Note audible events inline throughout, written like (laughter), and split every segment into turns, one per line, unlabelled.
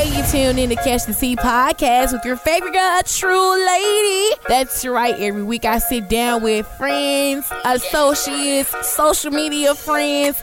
Hey, you tuned in to Catch the Tea podcast with your favorite girl, Tru Lady. That's right. Every week I sit down with friends, associates, social media friends,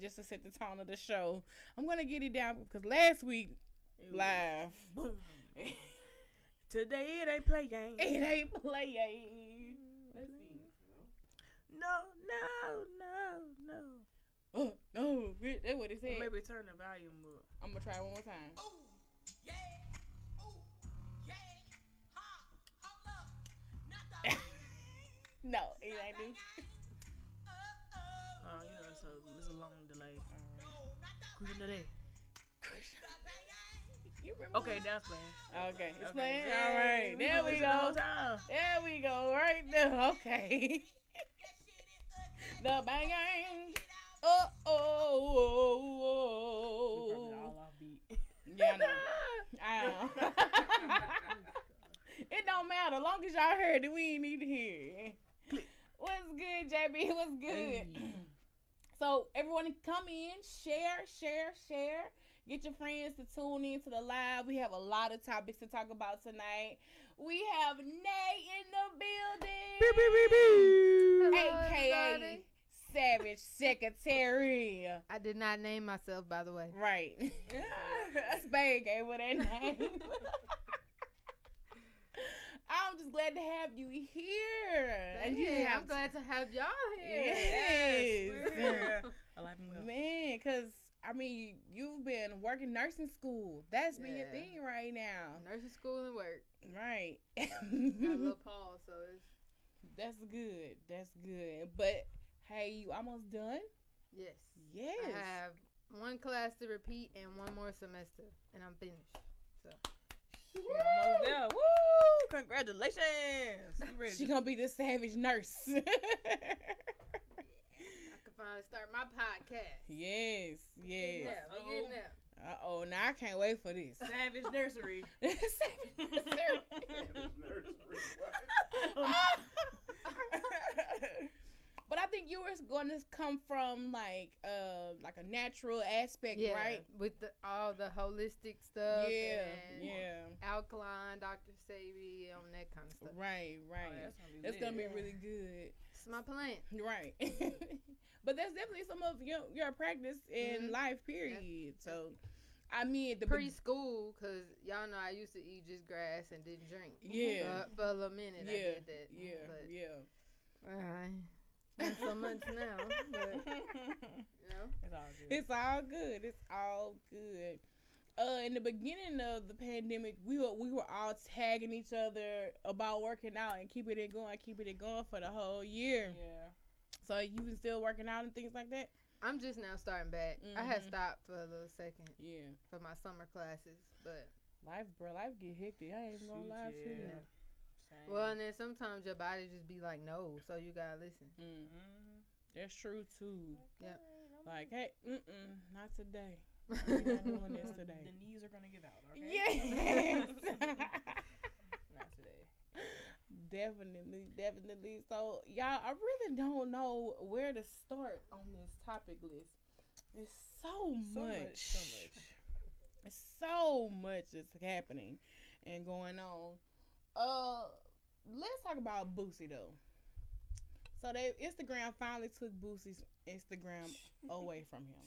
Go just to set the tone of the show. I'm gonna get it down because last week
It
live (laughs)
Today it ain't play game.
it ain't playing. Let's.
No, no, no, no.
Oh no, that's what it said.
Maybe turn the volume up.
I'm gonna try it one more time. no, it ain't do.
Oh, you know, so it's a long delay. Quick delay.
You?
Okay, that's playing.
Okay, it's
Okay.
playing.
Yay,
All right, there we
listen the
go.
time.
There we go, right there. (laughs) Okay. the bang bang. Oh oh
We
oh
probably
oh.
all off.
Yeah, I know. I know. (laughs) it don't matter. Long as y'all heard it, we ain't need to hear it. What's good, JB? What's good?
Hey.
So everyone come in, share, share, share. Get your friends to tune in to the live. We have a lot of topics to talk about tonight. We have Nay in the
Beep, beep,
building,
beep, beep.
Aka
everybody.
Savage Secretary.
I did not name myself, by the way.
Right. Spade gave her that name. (laughs) I'm just glad to have you here. And you
Yeah, I'm glad to have y'all here.
Yes.
we're- I like them.
Man, because, I mean, you've been working nursing school. That's been your thing right now.
Nursing school and work.
Right. (laughs)
Got a little pause, so it's
That's good. That's good. But, hey, you almost done?
yes.
Yes.
I have one class to repeat and one more semester, and I'm finished.
We're almost there. Woo! Congratulations. You ready?
She gonna be the savage nurse. (laughs)
I can finally start my podcast.
yes, yes.
there, we getting there.
Uh oh, now I can't wait for this.
Savage nursery. Savage. (laughs) Savage Nursery. (laughs)
but I think you were going to come from like uh like a natural aspect,
Yeah,
right?
with the, all the holistic stuff.
yeah,
and
yeah.
Alkaline, Dr. Savy, on that kind of stuff.
Right, right.
Oh, that's gonna be
that's gonna be
Yeah.
really good.
It's my plan.
Right. (laughs) but that's definitely some of your your practice in
Mhm.
life period. So I mean the
Preschool, because y'all know I used to eat just grass and didn't drink.
Yeah.
For, for a little minute, I
yeah,
did that.
yeah,
But,
yeah.
Alright. Not so much now, but, (laughs) you know.
It's all good.
It's all good. It's all good. uh, in the beginning of the pandemic, we were we were all tagging each other about working out and keeping it going, keeping it going for the whole year.
Yeah.
So you been still working out and things like that.
I'm just now starting back. I had
Mhm.
stopped for a little second
Yeah,
for my summer classes, but
life, bro, life get hectic. I ain't even gonna lie to you.
yeah. Same.
well, and then sometimes your body just be like, no, so you gotta listen.
Mm,
Mhm.
that's true too.
Yep.
Like, hey, mm mm, not today. (laughs) We're not doing this
The knees are gonna give out. Okay.
Yes. (laughs)
Not today.
Definitely, definitely. So, y'all, I really don't know where to start on this topic list. It's so,
So
much,
much. So much.
It's so much that's happening and going on. Uh, let's talk about Boosie though. So they Instagram finally took Boosie's Instagram (laughs) away from him.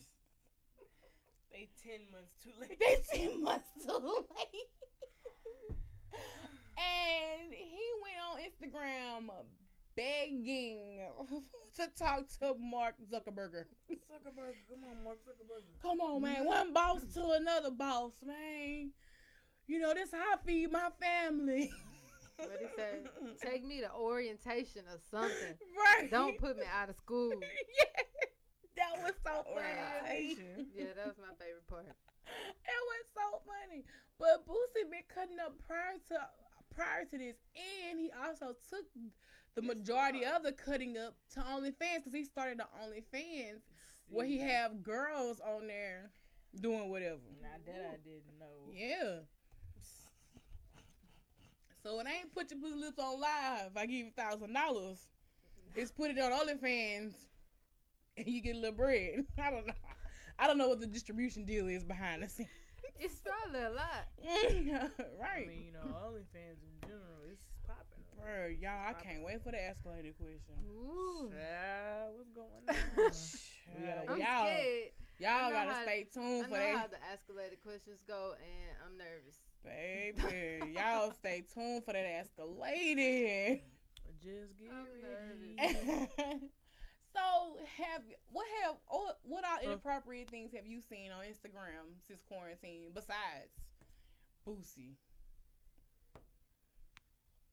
They ten months too late.
They ten months too late. (laughs) and he went on Instagram begging to talk to Mark Zuckerberg.
Zuckerberg, come on, Mark Zuckerberg.
Come on, man. One boss to another boss, man. You know, this how I feed my family. (laughs)
What he said? (laughs) Take me to orientation or something. (laughs)
right.
Don't put me out of school. (laughs)
yeah. That was so funny.
Yeah, that was my favorite part.
It was so funny. But Boosie been cutting up prior to prior to this, and he also took the majority uh-huh. of the cutting up to OnlyFans because he started the OnlyFans where he
See.
have girls on there doing whatever.
Now that I didn't know.
Yeah. So it ain't put your pussy lips on live. I give you thousand dollars. It's put it on OnlyFans, and you get a little bread. (laughs) I don't know. I don't know what the distribution deal is behind the scenes.
It's probably a lot. (laughs)
right.
I mean, you know, OnlyFans in general, it's popping.
Bro, y'all, I can't wait for the escalated question.
Ooh.
Yeah, what's going (laughs) on? We gotta
I'm
y'all,
scared.
Y'all gotta
how-
stay
I
tuned for
know how the escalated questions go, and I'm nervous.
Baby. y'all stay tuned for that escalated.
Just get
I'm
ready. (laughs)
so have what have oh, what all inappropriate things have you seen on Instagram since quarantine besides Boosie?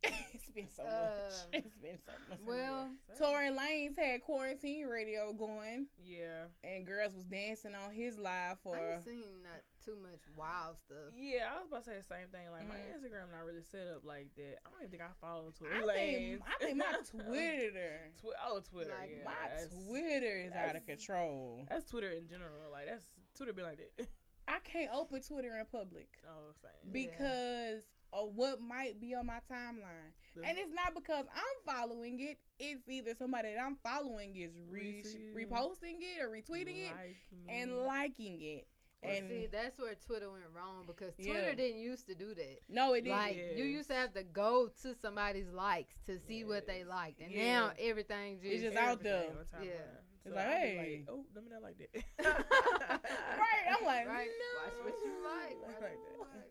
(laughs) it's been so much.
Uh,
It's been so much.
Well,
Tory Lanez had quarantine radio going,
yeah.
and girls was dancing on his live for.
I ain't seen not too much wild stuff.
Yeah, I was about to say the same thing. Like, my
Mhm.
Instagram not really set up like that. I don't even think I follow Twitter.
I think, I think my (laughs) Twitter,
Twi- oh, Twitter.
Like,
yeah,
my Twitter is out of control.
That's Twitter in general. Like, that's Twitter be like that. (laughs)
I can't open Twitter in public.
oh, same.
Yeah.
Because of what might be on my timeline.
The-
And it's not because I'm following it. It's either somebody that I'm following is re- reposting it or retweeting it and liking it.
Well,
And
see, that's where Twitter went wrong because
Yeah.
Twitter didn't used to do that.
no, it didn't.
Like you used to have to go to somebody's likes to see what they
Yes.
liked, and
Yeah.
now everything just,
It's just out there.
Everything on timeline.
Yeah.
It's like,
I be
hey.
oh, let me not like that. (laughs)
right. I'm like,
right.
no.
Watch what you like.
Like
watch
that.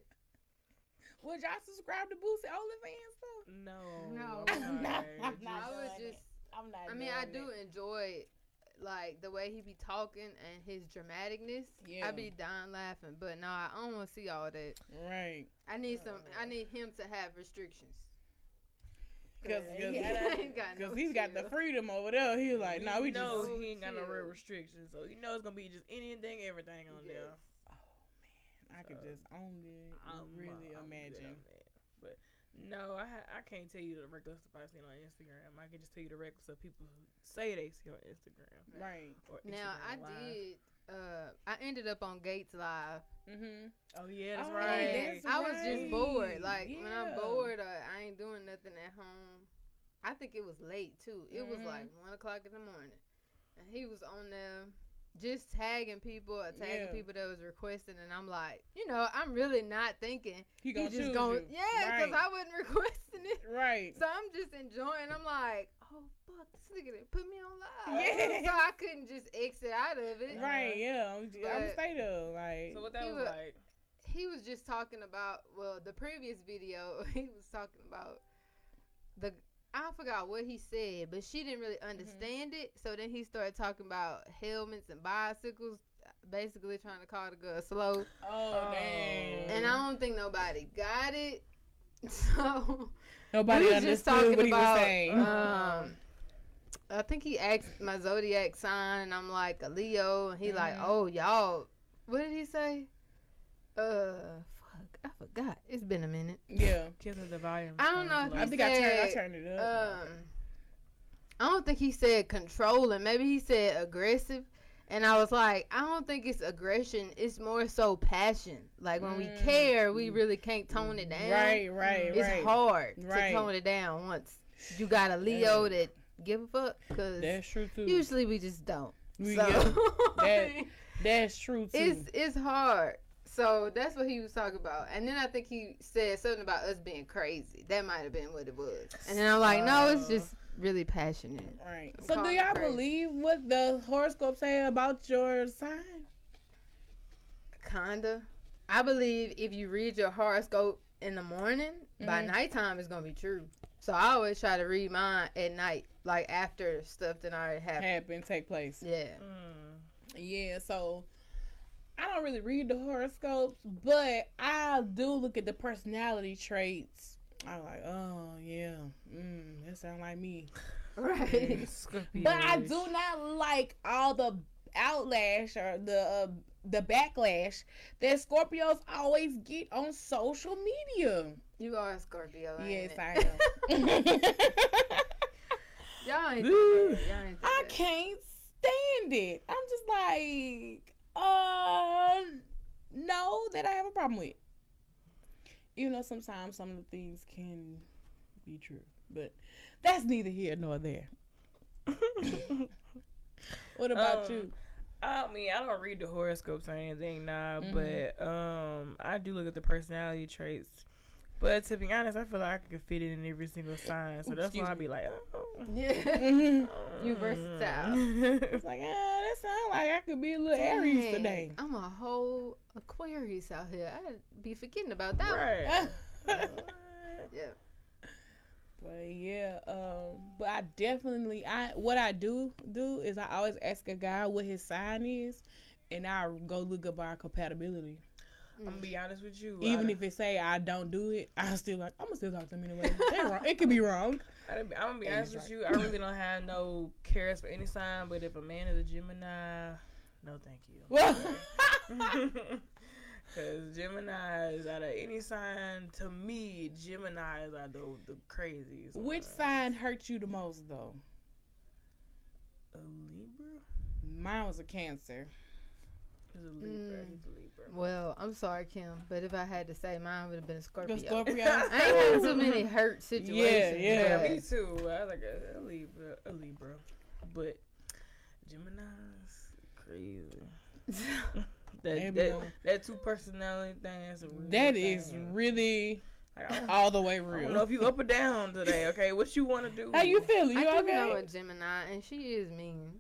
What you like.
Would y'all subscribe to Boosie OnlyFans though?
No.
No.
I'm (laughs) (laughs)
I'm not- (laughs) I'm
Just-
not
I was
doing
just.
I'm not.
I mean, I do
it.
enjoy like the way he be talking and his dramaticness.
Yeah.
I be dying laughing, but no, I don't want to see all that.
Right.
I need some. I need him to have restrictions.
Because
he ain't got no
he's got the freedom over there. He's like, nah, we
know
just.
he ain't got no real restrictions, so you know it's gonna be just anything, everything on there.
Yes.
I could
So,
just only
I'm,
really
uh, I'm
imagine.
But no, I ha- I can't tell you the regular stuff I've seen on Instagram. I can just tell you the regular stuff people say they see on Instagram.
Right.
Or
Now I
Live.
did. Uh, I ended up on Gates Live.
Mm-hmm.
Oh yeah, that's
Oh,
right.
that's
I was just bored. Like when I'm bored, or I ain't doing nothing at home. I think it was late too. It was
Mhm.
like one o'clock in the morning, and he was on there just tagging people, or tagging
Yeah.
people that was requesting, and I'm like, you know, I'm really not thinking
He
he
gonna
just going,
you.
yeah, because
Right.
I wasn't (laughs) requesting it.
Right.
So I'm just enjoying. I'm like, oh fuck, this nigga done put me on live.
Yeah. (laughs)
So I couldn't just exit out of it.
Right. Uh-huh. Yeah. I'm, I'm
But-
stay there. Like.
So what that
He
was like?
he was just talking about well the previous video (laughs) he was talking about the i forgot what he said but she didn't really understand it so then he started talking about helmets and bicycles basically trying to call the girl slow,
Oh,
dang.
and I don't think nobody got it. (laughs) So
Nobody
we was just
understood
talking
what he
about.
was saying.
Um, I think he asked my zodiac sign, and I'm like a Leo, and he like,
Mhm.
oh y'all, what did he say? Uh, fuck, I forgot. It's been a minute.
yeah. (laughs)
Killing the volume.
I don't know if
I
he
think I turned I turned it up.
Um, I don't think he said controlling. Maybe he said aggressive. And I was like, I don't think it's aggression. It's more so passion. Like when we
Mm.
care, we really can't tone it down.
right, right, right.
It's
right.
hard
Right.
to tone it down once you (sighs) got a Leo
Yeah.
that give a fuck. Cause
That's true too.
usually we just don't.
We-
so
yeah, (laughs) that- That's true too.
it's it's hard. So that's what he was talking about. And then I think he said something about us being crazy. That might have been what it was. And then I'm like, no, it's just really passionate.
right.
I'm
So do y'all
crazy.
believe what the horoscope say about your sign?
Kinda. I believe if you read your horoscope in the morning, by
Mhm.
nighttime it's gonna be true. So I always try to read mine at night, like after stuff that already happened.
Happen, take place.
Yeah.
Mm.
Yeah, so I don't really read the horoscopes, but I do look at the personality traits. I'm like, oh yeah, mm, that sound like me.
Right. (laughs)
But I do not like all the outlash or the uh, the backlash that Scorpios always get on social media.
You are a Scorpio. ain't
Yes,
it?
I am. (laughs) (laughs)
Y'all ain't
Ooh.
Y'all ain't
I can't stand it. I'm just like, uh, no, that I have a problem with. Even though sometimes some of the things can be true, but that's neither here nor there. (laughs) what about
Um,
you?
I mean, I don't read the horoscopes or anything, nah.
Mhm.
But um, I do look at the personality traits. But to be honest, I feel like I could fit it in every single sign, so that's
Excuse
why
I'd
be like, oh.
Yeah. (laughs) (laughs) You versatile.
It's like, ah, that sounds like I could be a little Aries today.
I'm a whole Aquarius out here. I'd be forgetting about that. one.
right. (laughs)
Yeah.
But yeah, um, but I definitely I what I do do is I always ask a guy what his sign is, and I go look up our compatibility.
I'm gonna be mm. honest with you.
Even if it say I don't do it, I still like I'm gonna still talk to him anyway. Wrong. It could be wrong.
I, I'm gonna be honest with you. I really don't have no cares for any sign, but if a man is a Gemini, no, thank you. (laughs)
Well, (laughs)
Because Gemini is out of any sign, to me, Gemini is out the, the craziest.
which
one.
sign hurt you the most though?
A Libra?
Mine was a Cancer.
He's a Libra.
Mm.
He's a Libra.
Well, I'm sorry, Kim, but if I had to say, mine would have been a Scorpio.
The (laughs) Scorpio.
I ain't had too many hurt (laughs) situations.
yeah.
Yeah,
but-
me too. I was like a, a Libra, a Libra, but Gemini's crazy.
They (laughs)
That that, that two personality thing is a real
That is
thing.
really
Like,
all the way real.
I don't
real.
know if you up or down today. Okay, what you want to do?
How you feeling?
I
You
do know
okay?
a Gemini, and she is mean.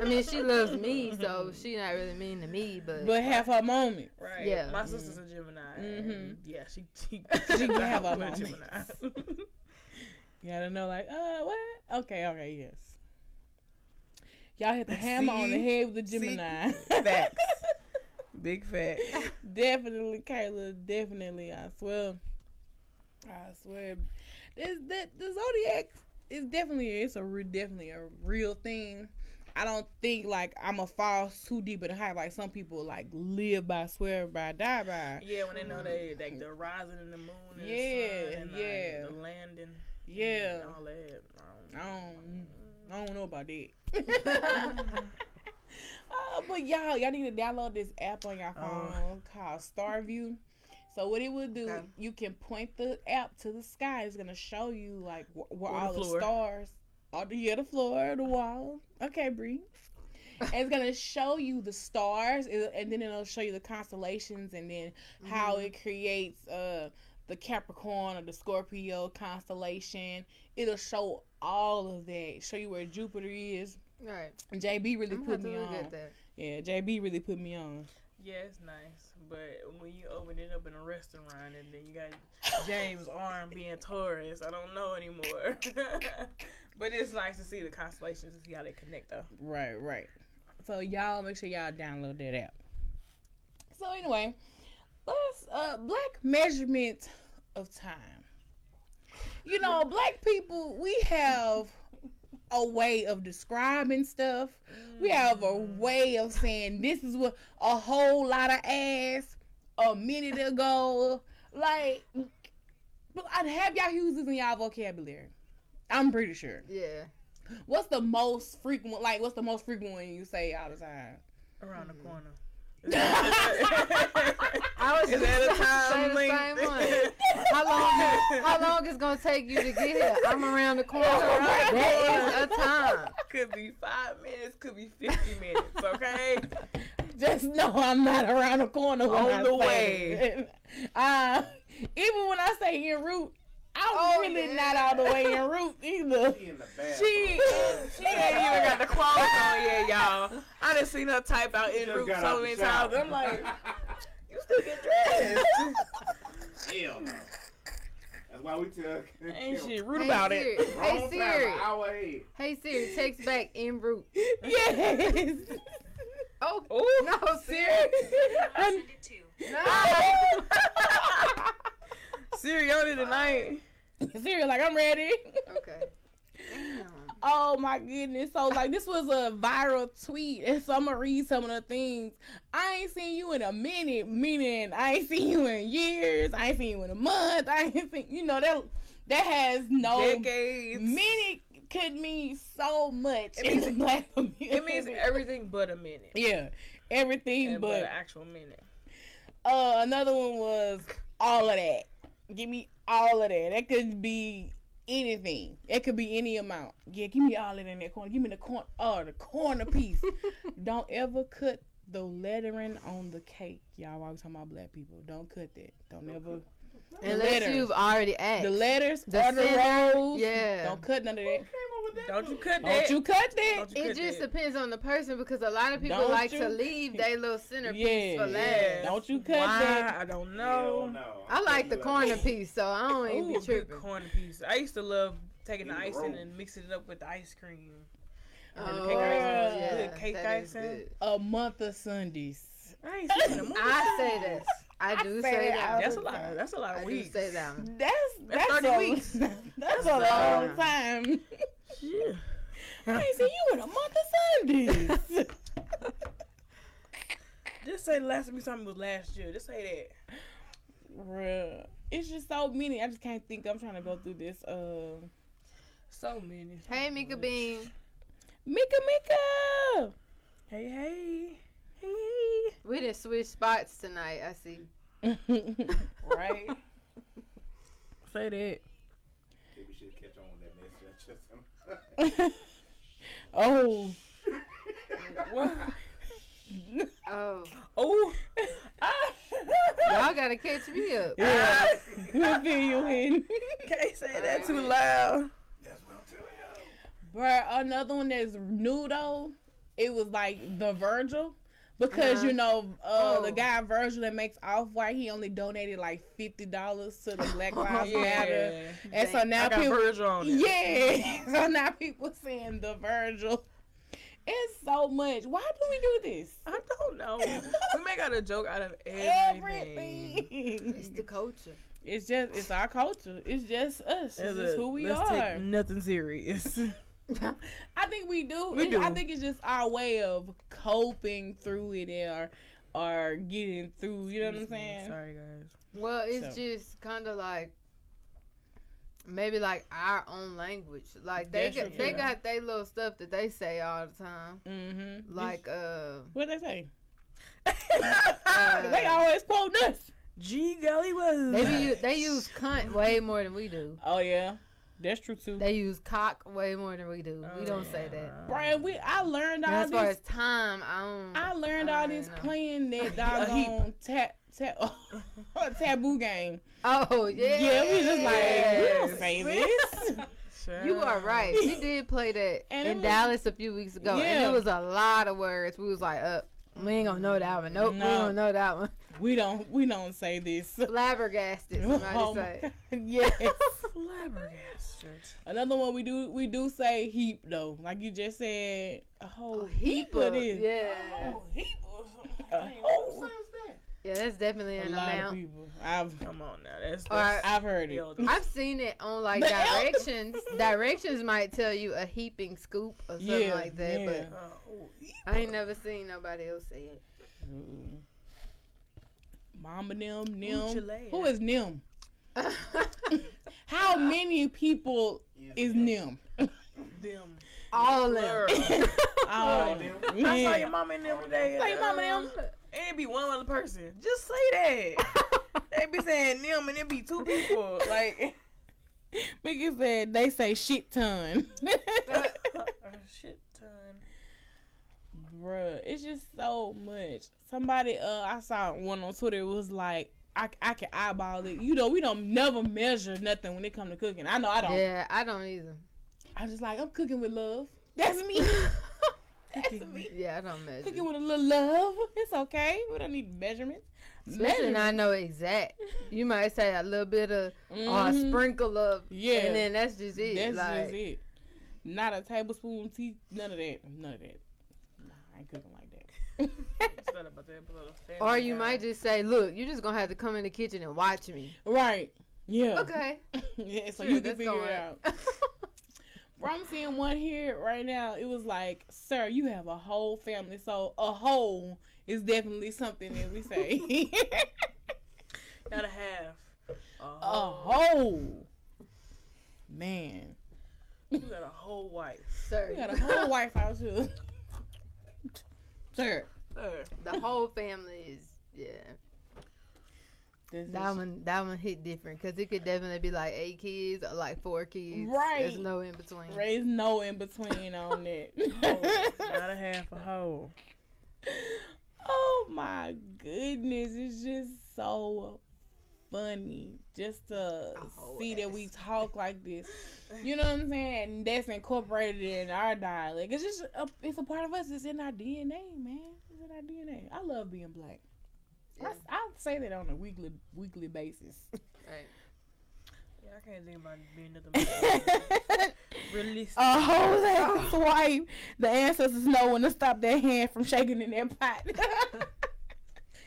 I mean, she loves me, so she not really mean to me, but,
But have her moment.
Right.
Yeah.
My sister's a Gemini.
Mhm.
Yeah, she she, (laughs)
She can have (laughs) a
I'm
moment.
Gemini. (laughs)
You gotta know, like, uh, what? Okay, okay, yes. Y'all hit the hammer on the head with the
See?
Gemini.
Facts. Big fact.
definitely, Kayla. Definitely, I swear. I swear. This that the zodiac is definitely it's a re, definitely a real thing. I don't think like I'm a fall too deep in the high like some people like live by, swear by, die by.
Yeah, when they know they like the rising and the moon. And
Yeah,
the sun and, uh,
yeah.
the landing.
Yeah,
all that.
I don't, I don't know about that. (laughs) (laughs) Uh, but y'all, y'all need to download this app on your
Oh.
phone called Starview. So what it will do,
Okay.
you can point the app to the sky. It's gonna show you like wh- where
the
all the,
floor.
stars, all the yeah, the floor, the wall. Okay, Bree. it's gonna show you the stars, and then it'll show you the constellations, and then how it creates uh the Capricorn or the Scorpio constellation. It'll show all of that. Show you where Jupiter is.
right.
And JB really
I'm
put me
have to look
on.
that.
Yeah, JB really put me on.
Yeah, it's nice. But when you open it up in a restaurant and then you got James' arm being Taurus, I don't know anymore. (laughs) but it's nice to see the constellations and see how they connect though.
Right, right. So y'all make sure y'all download that app. So anyway, let's uh black measurement of time. You know, black people, we have a way of describing stuff. We have a way of saying this is what a whole lot of ass a minute ago. Like, but I'd have y'all use this in y'all vocabulary. I'm pretty sure.
Yeah.
What's the most frequent? Like, what's the most frequent one you say all the time?
Around the corner. (laughs)
I was
Is
just
that a time
say the
length?
same one. How long? How long is gonna take you to get here? I'm around the corner. That is a time.
Could be five minutes, could be 50 minutes, okay?
Just know I'm not around the corner when
On the way.
it. (laughs) Uh, even when I say en route, I'm
Oh,
really
yeah.
not all the way en route either. (laughs)
She in the bathroom. (laughs)
She,
She ain't even got the clothes on yet, y'all. I done seen her type out in
just
route so many times. I'm like, (laughs) you still get dressed.
Hell no. That's why we took.
Ain't
Kim,
shit rude
Hey
about
Siri.
it.
Hey
wrong
Siri.
an.
Hey Siri. Text back en route.
yes.
Oh
Ooh.
no, Siri.
I'm-
No.
Siri on it tonight. (laughs)
Siri, like I'm ready.
Okay. Damn. (laughs)
Oh my goodness. So like this was a viral tweet and so I'm gonna read some of the things. I ain't seen you in a minute, meaning I ain't seen you in years, I ain't seen you in a month, I ain't seen you know that that has no
Decades.
minute could mean so much
It
in
means-
the black community.
It means everything but a minute.
Yeah. Everything
And but
but
an actual minute.
uh another one was all of that. Give me all of that. That could be anything. It could be any amount. Yeah, give me all of it in that corner. Give me the corner oh the corner piece. (laughs) Don't ever cut the lettering on the cake. Y'all always talking about black people. Don't cut that. Don't ever
Unless
letters.
you've already asked.
the letters
The
or the
center,
rows.
yeah.
Don't cut none of that.
Don't you cut that.
Don't
that.
you cut that.
Don't you
It
cut
just
that.
depends on the person because a lot of people
Don't
like
you-
to leave their little centerpiece
Yeah.
for last.
Yeah.
Don't you cut
Why?
that.
I don't
Hell
know.
no.
I like the
You
corner piece, so I don't even
Ooh,
be
a good
tripping.
corner piece. I used to love taking the
the
icing
roll.
and mixing it up with the ice cream.
Oh,
cake icing.
yeah,
Good cake icing.
A month of Sundays.
I ain't seen (laughs) them.
I say that. I do
say
say
that
that.
That's a lot. That's a lot
I
of
do
weeks.
say that. one.
That's
That's
that's,
30
a,
weeks. (laughs)
That's a
a
long
lot.
time.
Yeah.
I ain't seen you in a month of Sundays. (laughs)
Just say the last time you saw me was last year. Just say that.
Bruh. It's just so many. I just can't think. I'm trying to go through this. Uh.
So many.
Hey, Mika Bean.
Mika Mika.
Hey, hey. Hey.
We didn't switch spots tonight. I see. (laughs)
Right? say that.
Maybe we should catch on with that message. (laughs)
oh.
What?
Oh, (laughs)
Oh.
y'all gotta catch me up.
yeah. We'll fill you in.
Can't say that too loud.
That's what I'm telling y'all.
Bruh, another one that's new though. It was like the Virgil. Because
Uh-huh.
you know, uh, the
Oh.
guy Virgil that makes off white, he only donated like fifty dollars to the Black (laughs) Lives
Yeah.
Matter. And so now
I got
people
Virgil on.
Yeah. (laughs) So now people saying the Virgil. It's so much. Why do we do this?
I don't know. (laughs) we make out a joke out of everything.
Everything.
It's the culture.
It's just it's our culture. It's just us. It's
As
just
a-
who we
let's
are.
Take nothing serious. (laughs)
I think we do.
We
It- I think it's just our way of coping through it or or getting through. You know what I'm saying?
Sorry, guys.
Well, it's
So.
just kind of like maybe like our own language. Like they
That's
got,
true.
they got their little stuff that they say all the time.
Mm-hmm.
Like uh,
what they say?
uh (laughs)
they always quote us.
G golly was.
they be, u- they use cunt way more than we do.
Oh yeah, that's true too.
They use cock way more than we do. we don't say that.
Brian, we I learned all
as far
this.
as time, I don't.
I learned
I
all this
know.
playing that (laughs) doggone tap tap (laughs) taboo game.
oh yeah,
Yeah, we just like we don't say this. (laughs)
You are right. We did play that
And
in
was-
Dallas a few weeks ago, and it was a lot of words. We was like, "Uh, we ain't gonna know that one. Nope, we don't know that one."
We don't we don't say this. (laughs)
Flabbergasted, somebody
Oh
say.
my- (laughs) yes. (laughs)
Flabbergasted.
Another one we do we do say heap though, like you just said, a whole
A
heap,
of
of this.
Yeah.
Oh, heap of
A whole
Yeah, that's definitely
a
an
lot of
amount.
people. I've
Come on now, that's,
Or-
that's
I've heard it.
I've seen it on like
The
directions. directions might tell you a heaping scoop or something
Yeah,
like that,
yeah.
but
Oh,
I ain't never seen nobody else say it.
Mm. Mama them,
Ooh,
Nim. Who is Nim? How (laughs) many people is Nim?
them.
All
Blur. (laughs)
of them.
Oh,
I saw your mama and them today.
Say your mama and them.
And it be one other person. Just say that. (laughs) they be saying them and it be two people. Like,
Mickey said they say shit ton.
a uh, shit ton.
Bruh, it's just so much. Somebody, uh, I saw one on Twitter. It was like, I, I can eyeball it. You know, we don't never measure nothing when it come to cooking. I know I don't.
Yeah, I don't either.
I'm just like I'm cooking with love. That's me. (laughs) That's me.
Yeah, I don't measure.
Cooking with a little love. It's okay. We don't need measurements.
Especially when I know exact. You might say a little bit of or a sprinkle of,
Yeah.
and then that's just it.
That's
like,
just it. Not a tablespoon, tea, none of that. None of that. Nah, I ain't cooking like that.
It's not about that, but a family
Or you might just say, "Look, you're just gonna have to come in the kitchen and watch me."
right. Yeah.
Okay. (laughs)
yeah, so
Sure,
you can figure
going.
it out. (laughs) Bro, I'm seeing one here right now. It was like, sir, you have a whole family. So a whole is definitely something that we say.
Not a half. A
a
whole.
whole. Man.
You got a whole wife.
Sir,
You got a whole wife house here. (laughs) Sir.
Sir.
the whole family is yeah.
This
That
is-
one, that one hit different because it could definitely be like eight kids or like four kids.
Right.
There's no in between.
Raise no in between on (laughs) that.
Not a half a whole.
oh my goodness, it's just so funny just to
whole
see that we talk like this. (laughs) You know what I'm saying? And that's incorporated in our dialect. It's just a, it's a part of us. It's in our DNA, man. It's in our DNA. I love being black.
Yeah.
I, I say that on a weekly weekly basis.
Right.
Yeah, I can't think about being nothing. (laughs) Realistic.
a whole (laughs) ass swipe. The ancestors know when to stop their hand from shaking in their pot.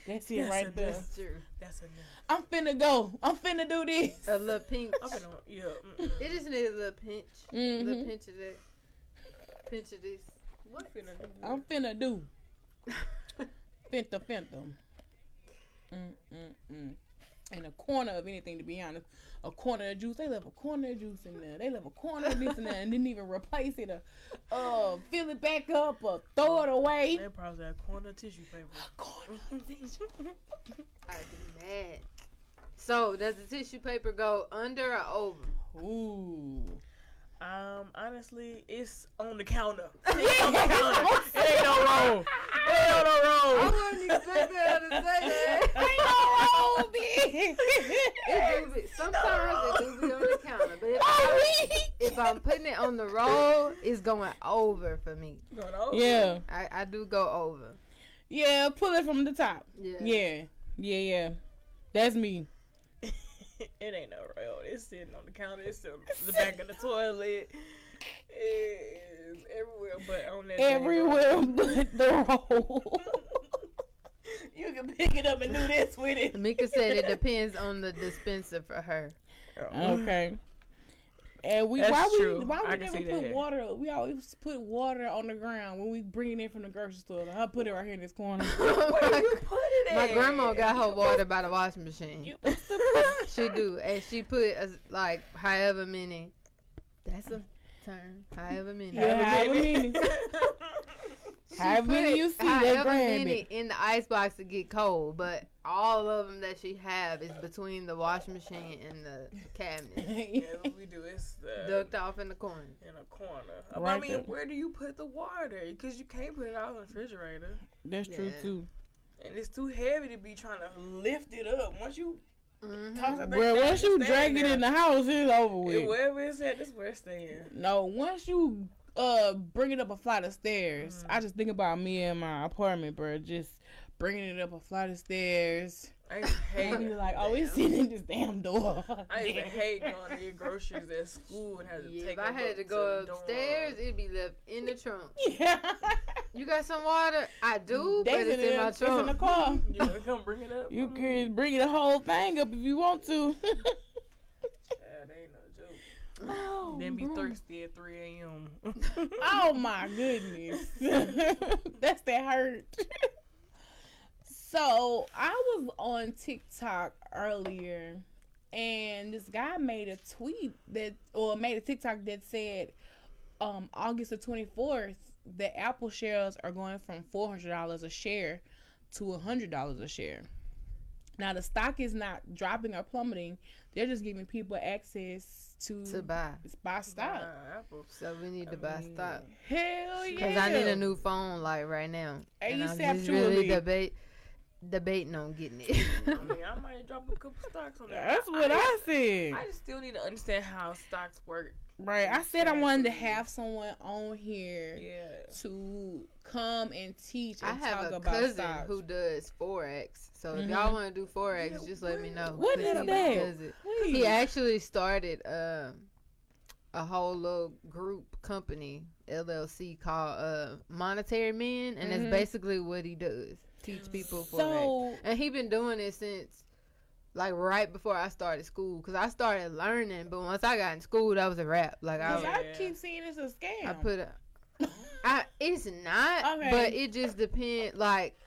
That's it
Yes,
right
it
there.
is.
That's true.
That's enough.
I'm finna go. I'm finna do this.
A little pinch.
I'm gonna, yeah. mm-mm.
It just needs a little pinch. A little
Mhm.
pinch of that. Pinch of this.
What finna do?
I'm finna do. (laughs) Finta finta. Mm, mm, mm. And a corner of anything, to be honest. A corner of juice. They left a corner of juice in there. They left a corner of this in there and didn't even replace it or uh, fill it back up or throw it away.
They probably had corner tissue paper.
Corner of (laughs) tissue.
I'd be mad. So, does the tissue paper go under or over?
Ooh.
Um, honestly, it's on the counter. (laughs) It's on the counter. It ain't no roll. It ain't no roll. (laughs)
wasn't expecting her to say
Ain't no roll, bitch.
It do be, sometimes it do be on the counter, but if, oh, I, if I'm putting it on the roll, it's going over for me.
Going over.
Yeah.
I, I do go over.
Yeah, pull it from the top.
Yeah.
Yeah. Yeah, yeah. That's me. (laughs)
it ain't no roll. It's sitting on the counter. It's still the back of the toilet. It is everywhere, but on that. thing.
Everywhere but the roll. (laughs) you can pick it up and do this with it.
Mika said it depends on the dispenser for her. Oh. Mm.
Okay. And we
That's
why
true.
we why
I
we never put
that.
water? We always put water on the ground when we bring it in from the grocery store. I put it right here in this corner. (laughs)
Where you put it
My
at?
grandma got her water by the washing machine.
You supposed (laughs) to put-
She do, and she put as like however many. That's a term. However many.
Yeah, however many. (laughs)
She
However many
put
you see, that
however
grab
many
it.
in the ice box to get cold, but all of them that she have is between the washing machine and the cabinet, (laughs)
yeah, what we do is the
ducked off in the corner.
in a corner. I mean,
there.
where do you put the water? Because you can't put it out in the refrigerator,
That's true too.
and it's too heavy to be trying to lift it up. Once you
Mhm.
toss that thing
Bro,
down,
once you drag it
there.
in the house, it's over
It-
with.
wherever it's at, that's where it's staying.
No, once you uh bring it up a flight of stairs,
Mm.
I just think about me and my apartment, bro. Just bringing it up a flight of stairs.
I (laughs) hate
And you're like, oh, it's sitting in this damn door. (laughs)
I used to hate going to get groceries at school and had to
Yeah,
take
if I had to go
the dorm.
upstairs, it'd be left in the trunk. (laughs)
yeah.
You got some water? I do, but it's in my
it's in the car.
You gonna come bring it up?
You can bring the whole thing up if you want to.
Yeah, that ain't no joke.
Oh,
Then be thirsty at 3 a.m. (laughs) (laughs)
Oh my goodness. (laughs) That's that hurt. so I was on TikTok earlier and this guy made a tweet that or made a TikTok that said um August the twenty fourth the Apple shares are going from four hundred dollars a share to hundred dollars a share. Now the stock is not dropping or plummeting. They're just giving people access to,
To buy.
buy stock.
Nah, Apple.
So we need to buy
mean,
stock.
Hell yeah.
Cause I need a new phone like right now. And I'm just really
truly.
debate debating on getting it.
I mean, I (laughs) might drop a couple stocks on that.
That's what I said.
I just still need to understand how stocks work.
Right. I said I wanted to have someone on here
Yeah.
to come and teach
I have
talk
a
about
cousin
stocks.
who does forex. So if
Mhm.
y'all want to do forex,
Yeah,
just let me know.
What
'cause
is
he
that?
does it. He actually started um a whole little group company LLC called uh, Monetary Men, and
Mhm.
that's basically what he does: teach people forex.
so
And he been doing it since like right before I started school, because I started learning, but once I got in school, that was a wrap. Like I, was,
I keep seeing it's a scam.
I put a, I it's not, (laughs)
Okay.
but it just depends. Like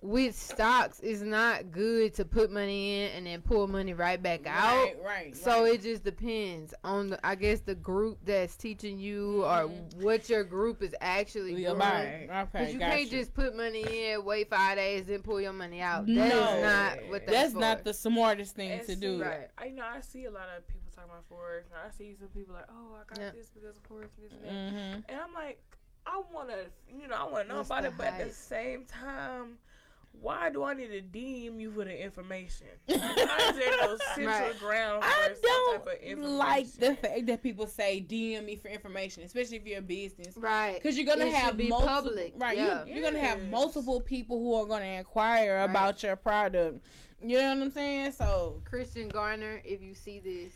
with stocks, it's not good to put money in and then pull money right back out.
right, right.
So
right.
it just depends on the, I guess the group that's teaching you or
Mhm.
what your group is actually
Yeah,
doing.
right. Okay,
Because you can't just put money in, wait five days, then pull your money out. That is
No.
not what that's,
That's not the smartest thing
And
to do.
Right.
I know I see a lot of people talking about forex. And I see some people like, oh, I got
Yeah.
this because of forex, this and that.
Mm-hmm.
And I'm like, I want to, you know, I want to know
What's
about
the
it, but at the same time, why do I need to DM you for the information? (laughs) Why is there no central
Right.
ground for
I
some type
don't
of information?
like the fact that people say DM me for information, especially if you're a business.
Right.
Because you're gonna
It
have
be
multiple,
public,
right?
yeah.
You, are gonna have multiple people who are gonna inquire
Right.
about your product. You know what I'm saying? So
Christian Garner, if you see this,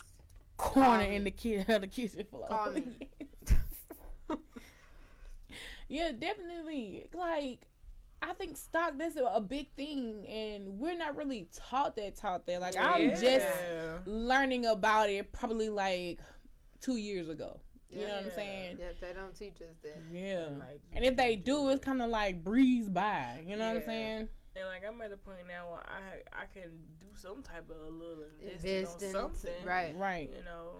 corner in the kitchen, (laughs) the kitchen floor.
Call me. (laughs)
yeah, definitely. Like, I think stock that's a, a big thing, and we're not really taught that. Taught that. Like, I'm just learning about it probably like two years ago. You know what I'm saying?
yeah, they don't teach us that.
Yeah.
Like,
And if they do, it's kind of like breeze by. You know what I'm saying?
And like I'm at a point now where I I can do some type of a little investing
Invest
on something,
right.
Right.
You know,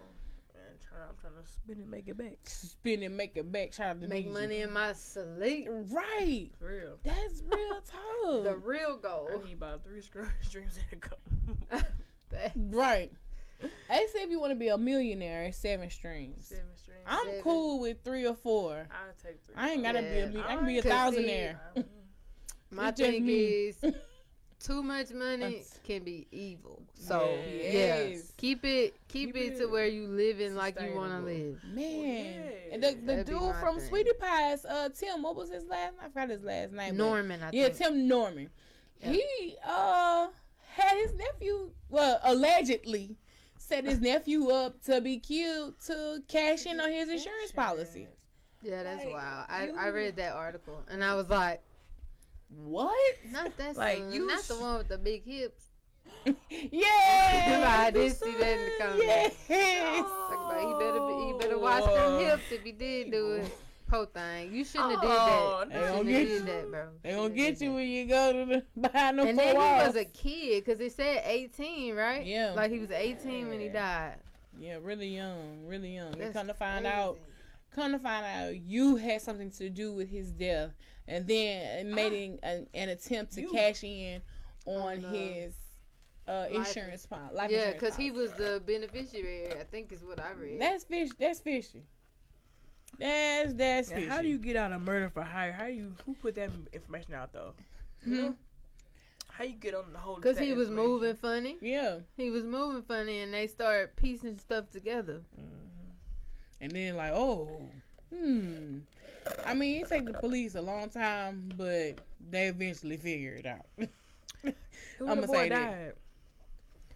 and try, I'm trying to spin and make it back.
Spin and make it back. Shout out to
Make money in my sleep.
Right.
For real.
That's real (laughs) tough.
The real goal.
I need about three scr- streams (laughs) in a cup. (laughs)
Right. They say if you want to be a millionaire, seven streams.
Seven streams.
I'm
Seven.
cool with three or four.
I'll take three.
I ain't gotta be a
Yeah.
million. I can be a
Cause see,
thousandaire.
My
It's just
thing is, too much money
That's-
can be evil. So
Yes.
yeah, keep it, keep,
Keep
it, to where you live living like you want to live.
Man,
yeah.
and the, the dude from
thing.
Sweetie Pies, uh, Tim, what was his last? I forgot his last name. but-
Norman, I think.
Yeah,
think.
Tim Norman.
Yeah.
He uh had his nephew, well, allegedly set his nephew up to be killed to cash in on his insurance policy.
Yeah, that's
Like,
wild. I, I read that article and I was like,
What?
not that (laughs)
Like,
soon.
you
not the one with the big hips.
Yeah.
I did see that in the comments.
Yes.
Talk about he better be, he better watch them hips if he did do it. Po thing, you shouldn't have did
Oh,
that.
they
You
gonna get you.
that, bro.
They gonna get you
did
when you go to the (laughs) behind the.
And then he was a kid because it said 18, right?
Yeah.
Like he was 18 when he died.
yeah, really young, really young.
That's
and come to find
crazy.
out, come to find out, you had something to do with his death, and then making (gasps) an, an attempt to
You-
cash in on
On,
his uh, insurance policy. Life
Yeah, because he was the beneficiary. I think is what I read.
That's fish. That's fishy. That's that's
Now,
fishy.
how do you get out of murder for hire? How do you who put that information out though?
Hmm?
How you get on the whole?
Because he was moving funny.
Yeah,
He was moving funny, and they started piecing stuff together.
and then like, oh, hmm. I mean, it take the police a long time, but they eventually figure it out. (laughs)
Who
I'ma
the boy
say that.
died?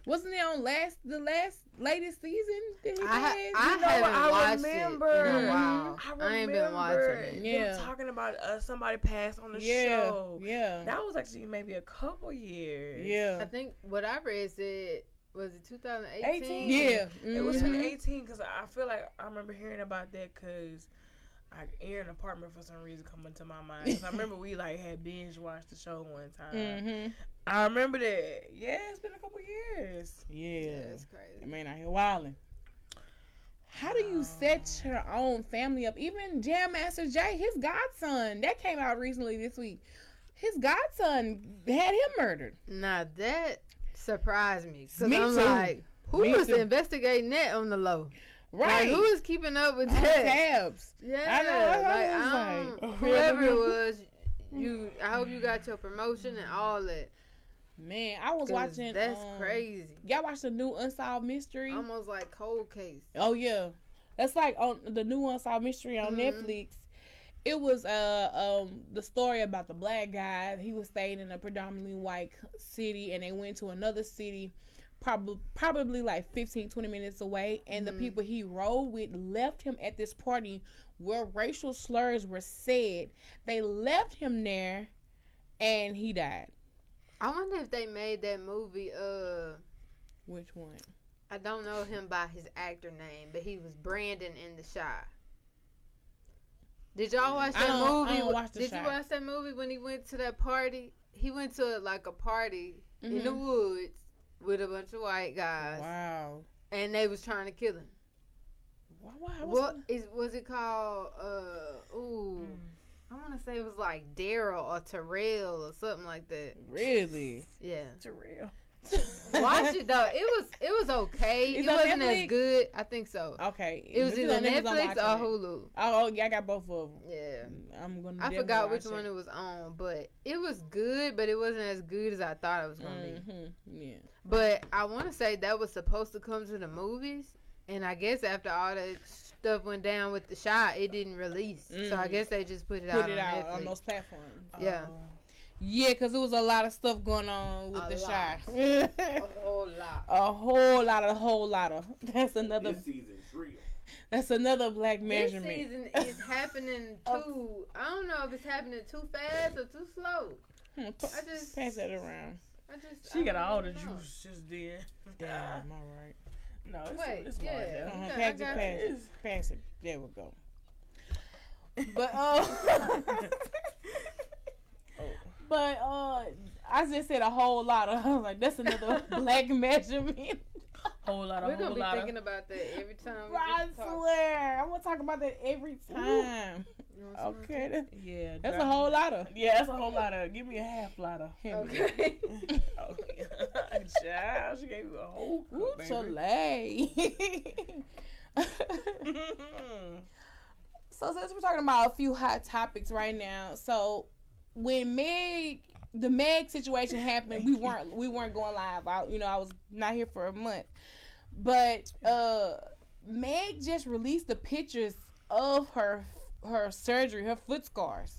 Wasn't it on last the last latest season that he
I, ha-
had?
I
You know
haven't?
I
watched
remember.
it in a while.
I,
I ain't been watching
remember
it.
Yeah.
talking about uh, somebody passed on the
yeah,
show.
yeah,
That was actually maybe a couple years.
Yeah, I
think what I read said was it 2018.
18?
yeah.
It was
mhm.
2018 because I feel like I remember hearing about that because I Aaron apartment for some reason coming to my mind. 'Cause I remember we like had binge watched the show one time.
Mhm.
I remember that. Yeah, it's been a couple years.
Yeah.
That's crazy.
I mean, out here wilding. How do you set your own family up? Even Jam Master Jay, his godson, that came out recently this week. His godson had him murdered.
Now that surprised me because
Me
I'm
too.
like, who
Me
was
too.
investigating that on the low?
Right.
Like, who is keeping up with that?
tabs.
Yeah,
I know,
like,
I like, (laughs)
whoever it was, you. I hope you got your promotion and all that.
Man, I was watching.
That's
um,
crazy.
Y'all watched the new Unsolved Mystery?
Almost like cold case.
Oh yeah, that's like on the new Unsolved Mystery on
Mhm.
Netflix. It was uh um the story about the black guy. He was staying in a predominantly white city, and they went to another city, probably probably like 15, 20 minutes away. And the
Mhm.
people he rode with left him at this party where racial slurs were said. They left him there, and he died.
I wonder if they made that movie. Uh,
Which one?
I don't know him by his actor name, but he was Brandon in The Chi. Did y'all watch
I
that movie?
don't watch The
Did
Chi.
you watch that movie when he went to that party? He went to like a party in the
Mhm.
woods with a bunch of white guys,
Wow.
and they was trying to kill him.
Why? Why?
What is was it called? Uh, ooh, I want to say it was like Daryl or Terrell or something like that.
Really?
Yeah,
real. (laughs)
watch it though. It was it was okay.
It's
it wasn't
Netflix?
as good. I think so.
Okay.
It was either
on
Netflix or. Hulu.
Oh, oh, yeah, I got both of them.
Yeah.
I'm gonna.
I forgot which
watch
one it was on, but it was good, but it wasn't as good as I thought it was gonna be.
Mhm, Yeah.
But I want to say that was supposed to come to the movies, and I guess after all that stuff went down with the shot, it didn't release. So I
Mm.
guess they just put it out
Put it
on
out
Netflix.
on those platforms.
Yeah.
Yeah, because there was a lot of stuff going on with
A
the
lot.
shot. (laughs)
a whole lot.
a whole lot of, a whole lot of. That's another.
This season's real.
That's another black measurement.
This season (laughs) is happening too. I don't know if it's happening too fast or too slow.
Hmm, p-
I just-
pass that around.
I just
She
I
got all the
know.
juice just then.
Damn, all right.
No, it's,
Wait,
it's
yeah.
more than
Uh-huh, pass it,
got
pass
you.
it, pass it. There we go. (laughs) But uh, but uh, I just said a whole lot of. (laughs) I was like, that's another (laughs) black measurement.
Whole lot of
We're gonna
whole
be
lot
thinking about that every time. we
I
get to talk.
swear, I'm gonna talk about that every time.
You want some
Okay, that,
Yeah,
that's a whole lot of.
Yeah, that's a whole lot of. Give me a half lot of.
Him.
Okay. (laughs)
Oh, yeah. Child, she gave you a whole
Ooh,
cup, baby.
So since we're talking about a few hot topics right now, so when Meg the Meg situation happened, we weren't we weren't going live. I you know, I was not here for a month. But uh Meg just released the pictures of her her surgery, her foot scars.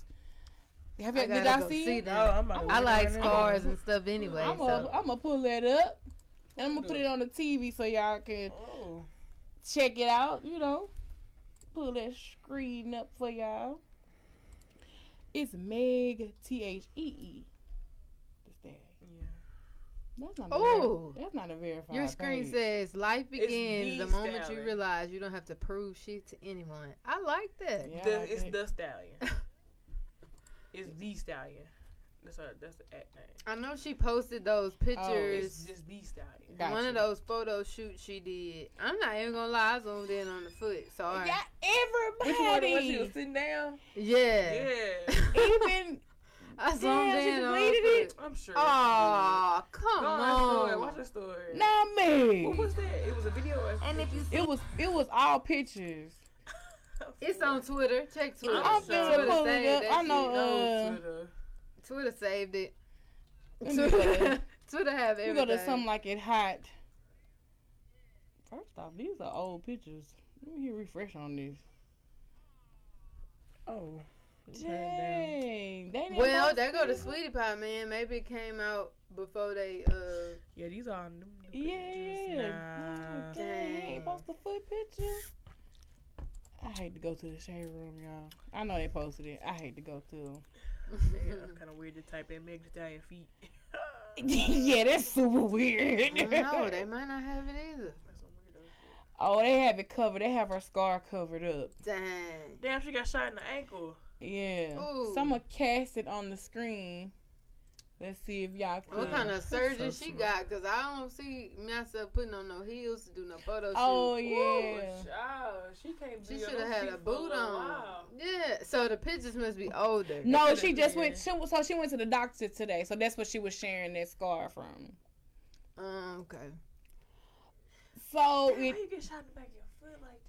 Have you,
I
did y'all
go
see,
see
it?
them.
I'm about to
I
look
like scars and stuff anyway.
I'm gonna I'm pull that up. And I'm gonna put it on the TV so y'all can
Oh.
check it out, you know. Pull that screen up for y'all. It's Meg T H E E. That's that.
Yeah.
That's not a that's not a verified.
Your screen
page.
says life begins the
the
moment you realize you don't have to prove shit to anyone. I like that.
Yeah,
The,
like
it's
it.
the stallion. (laughs) it's the stallion. That's a that's the act name.
I know she posted those
It's
pictures.
just the stallion.
Got
One of those photo shoots she did. I'm not even gonna lie, I zoomed in on the foot. So I,
Yeah,
Which one? The one she
everybody.
was sitting down?
yeah,
Yeah. (laughs)
Even
I zoomed
Damn,
in on
deleted
the
it?
foot.
I'm sure.
Oh, come
Go on, that story. Watch the story.
not me.
What was that? It was a video. or
And if you
It was it was all pictures.
It's on Twitter. Check Twitter.
I'm
finna
Twitter
pull it
saved that
I know, uh,
Twitter.
Twitter saved it.
Let me go
Twitter, (laughs) Twitter have
We
everything.
go to something like it hot. First off, these are old pictures. Let me hit refresh on this.
Oh,
Dang. They
Well,
post
there go the
it.
sweetie pie man. Maybe it came out before they uh
Yeah, these are new, new
Yeah,
pictures.
yeah.
Nah.
Dang. They ain't
Dang.
post the foot picture. I hate to go to the shade room, y'all. I know they posted it. I hate to go to.
Yeah, kind of weird to type in Meg Thee Stallion feet. (laughs)
yeah, that's super weird.
no, they might not have it either.
That's some weirdo shit.
oh, they have it covered. They have her scar covered up.
Dang.
Damn, she got shot in the ankle.
Yeah.
Ooh.
Someone cast it on the screen. Let's see if y'all can.
What kind of surgery
So
she
smart.
got? Cause I don't see myself putting on no heels to do no photo
Oh
shoot.
yeah.
Child, she can't
She should have had a boot on.
while.
Yeah. So the pictures must be older.
No, she just
been.
went. She, so she went to the doctor today. So that's what she was sharing that scar from.
Um, okay.
So
Damn,
it
How you get shot in the back of your foot like that? That's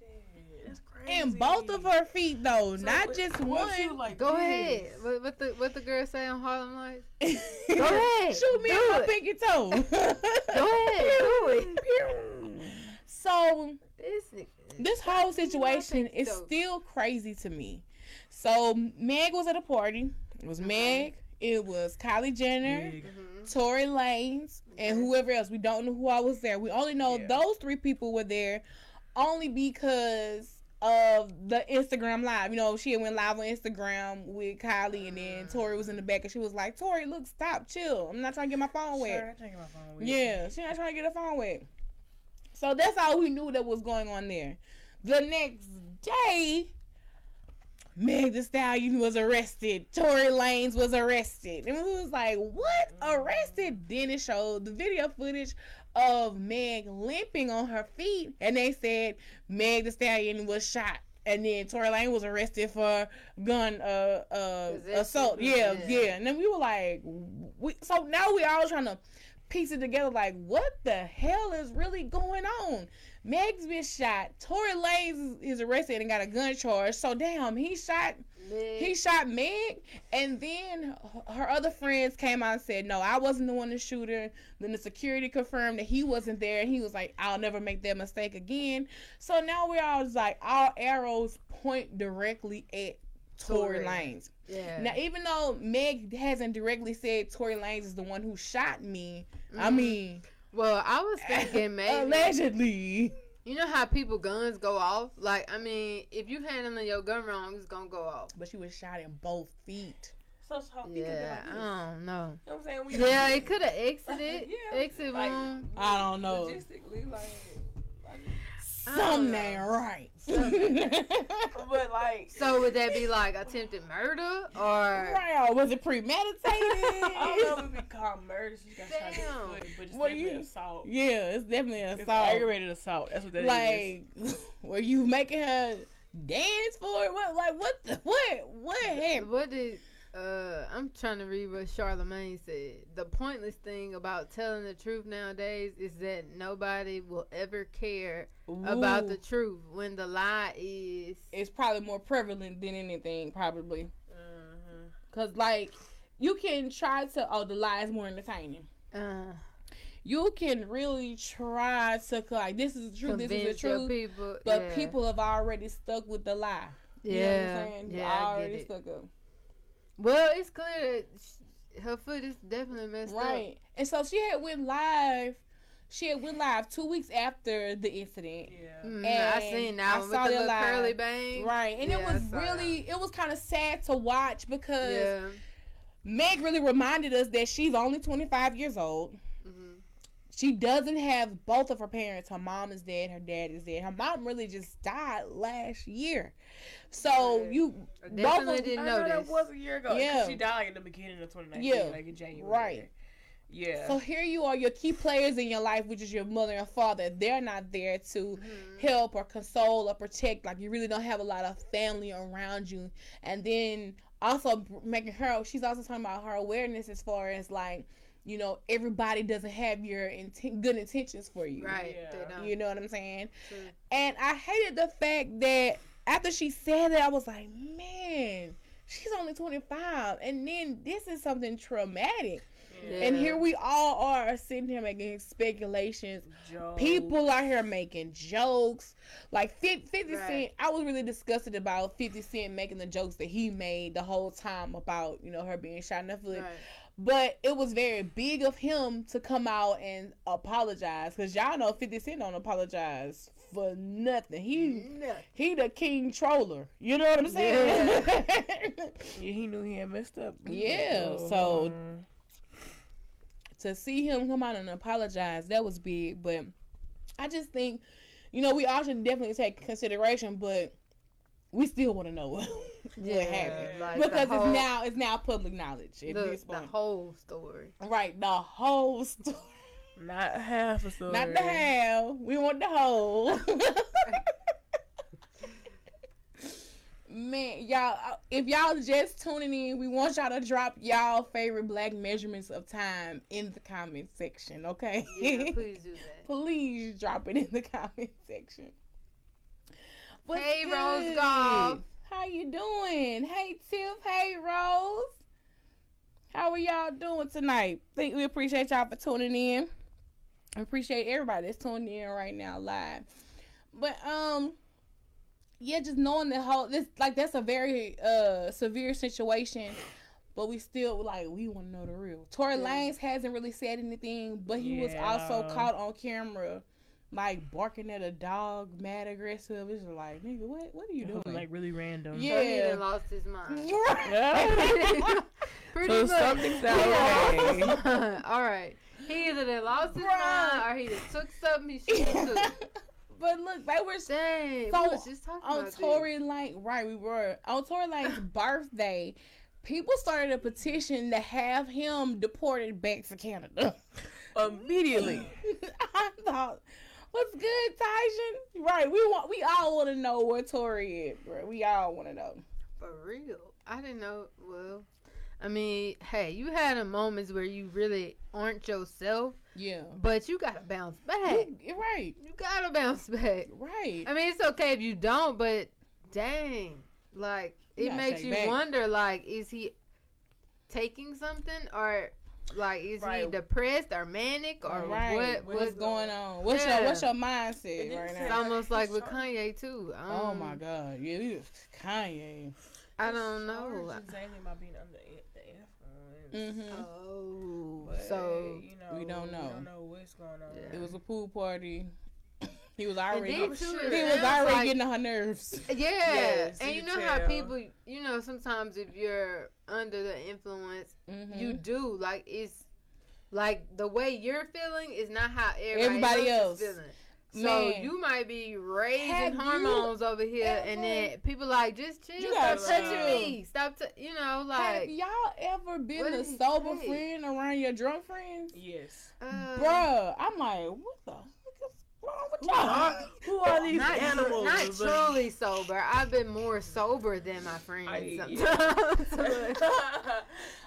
crazy.
in both of her feet though,
So
not
what-
just one.
like
Go
this?
ahead. What, what the what the girl say on Harlem Nights? (laughs)
Go
ahead,
Shoot me
do
on my pinky toe.
Go ahead, do it. (laughs)
So
This
this whole situation is
toe.
still crazy to me. So Meg was at a party. It was Meg. It was Kylie Jenner,
Big.
Mhm.
Tory Lanez, and whoever else. We don't know who I was there. We only know
Yeah.
those three people were there, only because of the Instagram live. You know, she went live on Instagram with Kylie, and then mm. Tory was in the back, and she was like, "Tory, look, stop, chill. I'm not trying to get my phone wet."
Sure, I think my phone with
Yeah, she not trying to get her phone wet. So that's all we knew that was going on there. The next day, Meg Thee Stallion was arrested. Tory Lanez was arrested. And we was like, what? Arrested? Then it showed the video footage of Meg limping on her feet. And they said Meg Thee Stallion was shot. And then Tory Lane was arrested for gun uh uh assault. Yeah,
yeah.
yeah. And then we were like, we, so now we all trying to piece it together like what the hell is really going on? Meg's been shot. Tory Lanez is, arrested and got a gun charge. So damn, he shot
Meg.
he shot Meg, and then her other friends came out and said, "No, I wasn't the one to shoot her." Then the security confirmed that he wasn't there, and he was like, "I'll never make that mistake again." So now we're all just like, all arrows point directly at Tory. Lanez.
yeah.
Now, even though Meg hasn't directly said Tory Lanez is the one who shot me, I
Mhm.
mean,
well, I was thinking (laughs) maybe
allegedly.
you know how people guns go off. Like I mean, if you handling your gun wrong, it's gonna go off.
But she was shot in both feet.
So it's how could
Yeah,
like.
I don't know.
You know what I'm saying? We
Yeah, (laughs) it could have exited. (laughs)
Yeah,
Exit
like-
room.
I don't know.
Logistically, like, like
Something oh.
know.
ain't right. (laughs)
but like,
So would that be like attempted murder or?
right, was it premeditated? (laughs)
I don't know if it be called murder. She got shot in
Damn.
the foot, but it's
What
definitely
you-
assault.
Yeah, it's definitely an
It's
assault.
aggravated assault. That's what that is.
Like, (laughs) were you making her dance for it? What? Like, what? The, what? What happened?
What did uh I'm trying to read what Charlemagne said. The pointless thing about telling the truth nowadays is that nobody will ever care about the truth when the lie is
It's probably more prevalent than anything, probably.
Mhm.
Cause like, you can try to. Oh, the lie is more entertaining.
uh
You can really try to like, this is the truth. This is the truth.
people.
But
yeah.
people have already stuck with the lie. You
yeah,
know what I'm saying?
yeah, I
already
get it.
stuck up.
Well, it's clear that sh- her foot is definitely messed up.
Right. And so she had went live. She had went live two weeks after the incident.
Yeah.
Mm, I
And
seen
I
that one with
saw
the little
live.
curly bang.
Right. And
Yeah,
it was
saw
really it was kind of sad to watch because
Yeah.
Meg really reminded us that she's only 25 years old. She doesn't have both of her parents. Her mom is dead, her dad is dead. Her mom really just died last year. So
Right.
you
I
both
definitely
of,
didn't
I
know
know that was a year ago.
Yeah.
Yeah. She died like in the beginning of 2019,
Yeah.
like in January.
Right.
Yeah.
So here you are, your key players in your life, which is your mother and father. They're not there to
Mhm.
help or console or protect. Like you really don't have a lot of family around you. And then also making her, she's also talking about her awareness as far as like, you know, everybody doesn't have your inten- good intentions for you.
Right.
Yeah.
They don't.
You know what I'm saying?
True.
And I hated the fact that after she said that, I was like, man, she's only 25. And then this is something traumatic. And here we all are sitting here making speculations.
Joe.
People are here making jokes. Like 50, 50
Right.
Cent, I was really disgusted about 50 Cent making the jokes that he made the whole time about, you know, her being shot in the foot.
Right.
But it was very big of him to come out and apologize. Because y'all know 50 Cent don't apologize for nothing. He he the king troller. You know what I'm saying?
Yeah, (laughs) he knew he had messed up.
Yeah,
Oh,
so-
um,
to see him come out and apologize, that was big. But I just think, you know, we all should definitely take consideration, but we still want to know (laughs) what
Yeah,
happened
like
because
whole-
it's now it's now public knowledge at
the,
this
the whole story.
right, the whole story,
not half a story.
not the half. We want the whole. (laughs) Man, y'all, uh, if y'all just tuning in, we want y'all to drop y'all favorite black measurements of time in the comment section, okay?
Yeah, please do (laughs) that.
please drop it in the (laughs) comment section. What's
Hey, Rose
good?
Golf.
How you doing? Hey Tiff. Hey Rose. How are y'all doing tonight? Think we appreciate y'all for tuning in. I appreciate everybody that's tuning in right now live. But um yeah, just knowing the whole this like that's a very uh severe situation. But we still like we want to know the real. Tory
Yeah.
Lanez hasn't really said anything, but he was also caught on camera like barking at a dog, mad aggressive. It's like, nigga, what what are you (laughs) doing?
like really random.
Yeah.
He done lost his mind.
Yeah. (laughs)
Pretty
So
much.
something's not
He done lost
right.
his mind. (laughs) All right. He either done lost his
Bruh.
mind or he done took something he shouldn't took.
but look, they were
Dang,
So,
we was just talking
on
about
Tory Lane, right? We were on Tory Lane's birthday. People started a petition to have him deported back to Canada.
Immediately.
I thought, what's good, Tyson? Right? We want, we all want to know where Tory is, bro. We all want to know.
For real. I didn't know. Well, I mean, hey, you had a moments where you really aren't yourself,
Yeah,
but you gotta bounce back.
you're right,
You gotta bounce back.
right.
I mean, it's okay if you don't, but dang, like
You
it makes you
back.
wonder, like, is he taking something or like is he depressed or manic or
right.
what?
What
what's
is
going on? What's
Yeah.
your what's your mindset right
say
It's almost like with Kanye too.
Oh
Um,
my God, yeah, we Kanye.
I don't know.
Charged Exactly about being under the influence.
Mm-hmm.
Oh,
But,
so
you know,
we don't know.
We don't know what's going on.
Yeah.
It was a pool party. He was already
too,
he
it
he was already
like-
getting on her nerves.
Yeah,
Yes,
and
you
you know how people, you know, sometimes if you're under the influence,
Mhm.
you do like it's like the way you're feeling is not how everybody,
Everybody
else,
else.
is feeling. So
Man.
you might be raising
Have
hormones over here, and then people like just chill,
You
stop
gotta
touching
chill.
me, stop, t- you know, like
Have
like,
y'all ever been a sober friend around your drunk friends?
Yes.
uh,
Bruh, I'm like, what the fuck wrong with y'all?
Who are these
not,
animals?
not truly sober. I've been more sober than my friends
I-
sometimes. (laughs)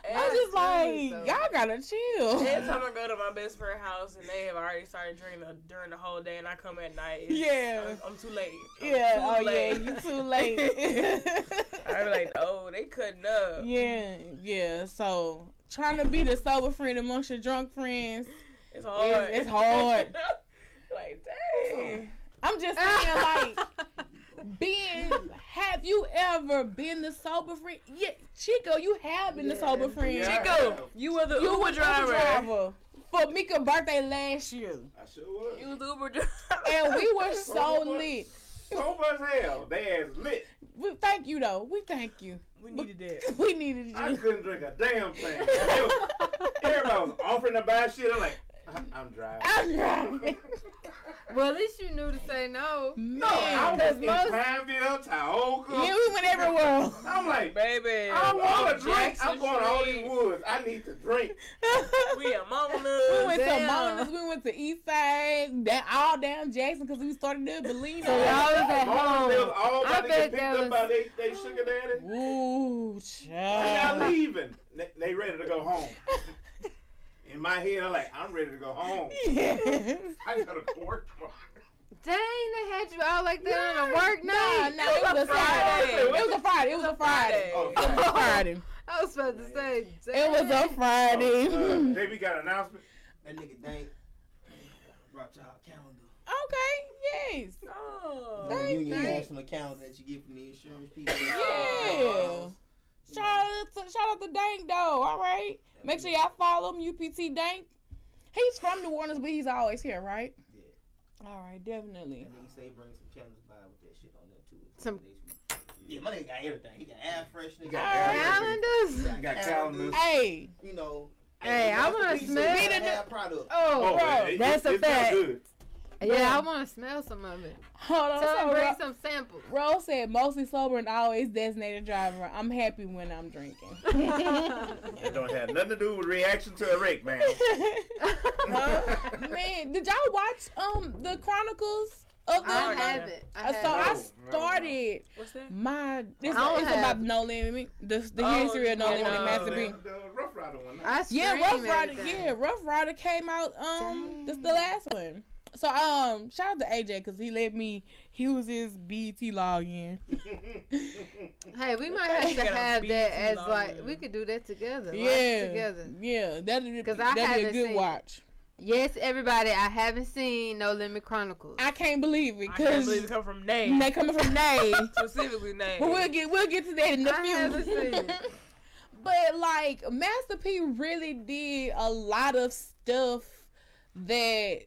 I'm just like,
so-
y'all gotta chill.
Every time I go to my best friend's house and they have already started drinking the, during the whole day, and I come at night, it's-
Yeah.
I'm, I'm too late. I'm
Yeah,
too
oh
late.
yeah, you too late. (laughs)
I'm like, oh, they cutting up.
yeah, yeah. So trying to be the sober friend amongst your drunk friends,
It's hard.
it's hard. (laughs)
like, dang.
I'm just (laughs) saying, like, being. Have you ever been the sober friend? Yeah, Chico, you have been the sober friend.
Yeah.
Chico, you were the
you
Uber
was the
driver.
driver for Mika's birthday last year,
I sure was.
You was the Uber driver.
and we were (laughs) so lit.
Sober as hell. They ass lit.
We thank you though. We thank you.
we needed that. (laughs)
We needed
I
you.
couldn't drink a damn thing. It was- Everybody was offering to buy shit. I'm like, I- I'm driving.
I'm driving. (laughs)
well, at least you knew to say no.
No, I
Man,
was in
most-
Pineville, Tioga.
yeah, we went everywhere.
I'm like,
Baby.
I want to drink.
Jackson
I'm going to all
Street.
these woods. I need to drink. (laughs)
We at Mama
We went to
Damn.
Mona's, we went to East Side, that all down Jackson because we started there Bellino.
So y'all was at
Mama, they was
home.
all
I
about to
bet
get picked
that
up
was-
by they, they sugar daddy.
Ooh,
When y'all
child.
leaving, they, they ready to go home. (laughs) In my head, I'm like, I'm ready to go home.
Yes. (laughs)
I gotta work tomorrow.
Dang, they had you out like that on a work
Nah,
night.
nah, it was a Friday. It was a Friday. It was a Friday.
Oh,
It was a Friday.
I was supposed to say.
It was a Friday.
Uh, Baby got an announcement.
That nigga Dank brought y'all a calendar.
okay, yes.
Oh.
The
Thank
union
you.
has from the calendar that you get from the insurance people.
Yeah. Shout out to shout out to Dank though. All right. Make sure y'all follow him, UPT Dank. He's from New Orleans, but he's always here, right?
Yeah.
All right, definitely.
And then he say bring some calendars by with that shit on there too.
Some-
Yeah, my nigga got everything. He got air freshener. He
got
got
air
air
Calendars.
You got calendars.
Hey,
You know.
Hey, I wanna smell-
Be the hair product.
Oh, oh
bro,
it-
that's
it,
a
it smells
fact.
Good.
yeah, I want to smell some of it.
hold on.
Tell him
So
bring
Ro-
some samples.
Rose said mostly sober and always designated driver. I'm happy when I'm drinking. (laughs)
It don't have nothing to do with reaction to a wreck, man. (laughs)
Man, did y'all watch um the Chronicles of the?
I haven't. I
Uh, so I
haven't.
started
What's that?
my. This
I don't
it's about No Limit, the the
Oh,
history of No
yeah,
Limit,
no,
Master
no.
B.
The, the Ruff Ryder one.
I
Yeah, Ruff Ryder.
everything.
Yeah, Ruff Ryder came out. Um, this the last one. So um, shout out to AJ because he let me use his BT login. (laughs)
Hey, we might (laughs) have to have that as
login.
like we could do that together. watch
Yeah,
together.
yeah, that'd
'Cause
be
I
that'd be a
haven't
good
seen-
watch.
Yes, everybody. I haven't seen No Limit Chronicles.
I can't believe it
I can't
because
believe it come from Nate.
they coming from Nay. (laughs)
Specifically Nate.
but we'll get we'll get to that in a
I
few.
haven't seen it.
But like Master P really did a lot of stuff that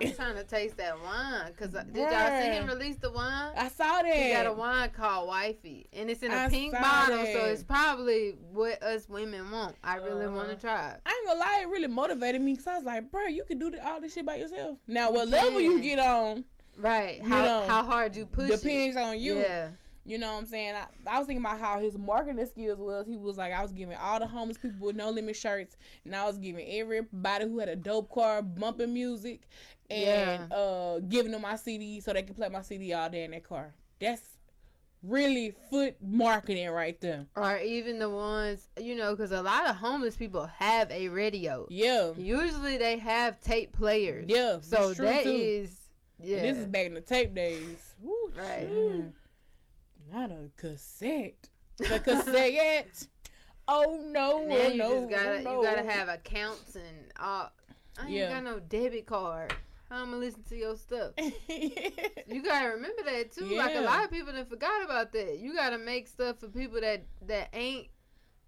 I'm trying to taste that wine. Cause I- did y'all see him release the wine?
I saw that.
He got a wine called Wifey, and it's in a
I
pink bottle, so it's probably what us women want. I really want
Uh-huh.
to try. it.
I ain't gonna lie, it really motivated me because I was like, bro, you can do all this shit by yourself. Now, what
You
level you get on
Right?
You
How
know,
how hard you push it.
depends on you.
Yeah.
You know what I'm saying? I, I was thinking about how his marketing skills was. He was like, I was giving all the homeless people with no limit shirts, and I was giving everybody who had a dope car bumping music, and uh, giving them my CD so they could play my CD all day in their car. That's really foot marketing right there.
Or even the ones you know, because a lot of homeless people have a radio.
Yeah,
Usually they have tape players.
yeah.
So that
too.
is yeah.
This is back in the tape days. Woo,
Right.
shoot. Not a cassette. The cassette. (laughs) oh no!
now
oh,
you
no!
just gotta
no.
you gotta have accounts and all. I ain't
Yeah.
got no debit card. I'm gonna listen to your stuff? (laughs) You gotta remember that too. Like a lot of people done forgot about that. You gotta make stuff for people that that ain't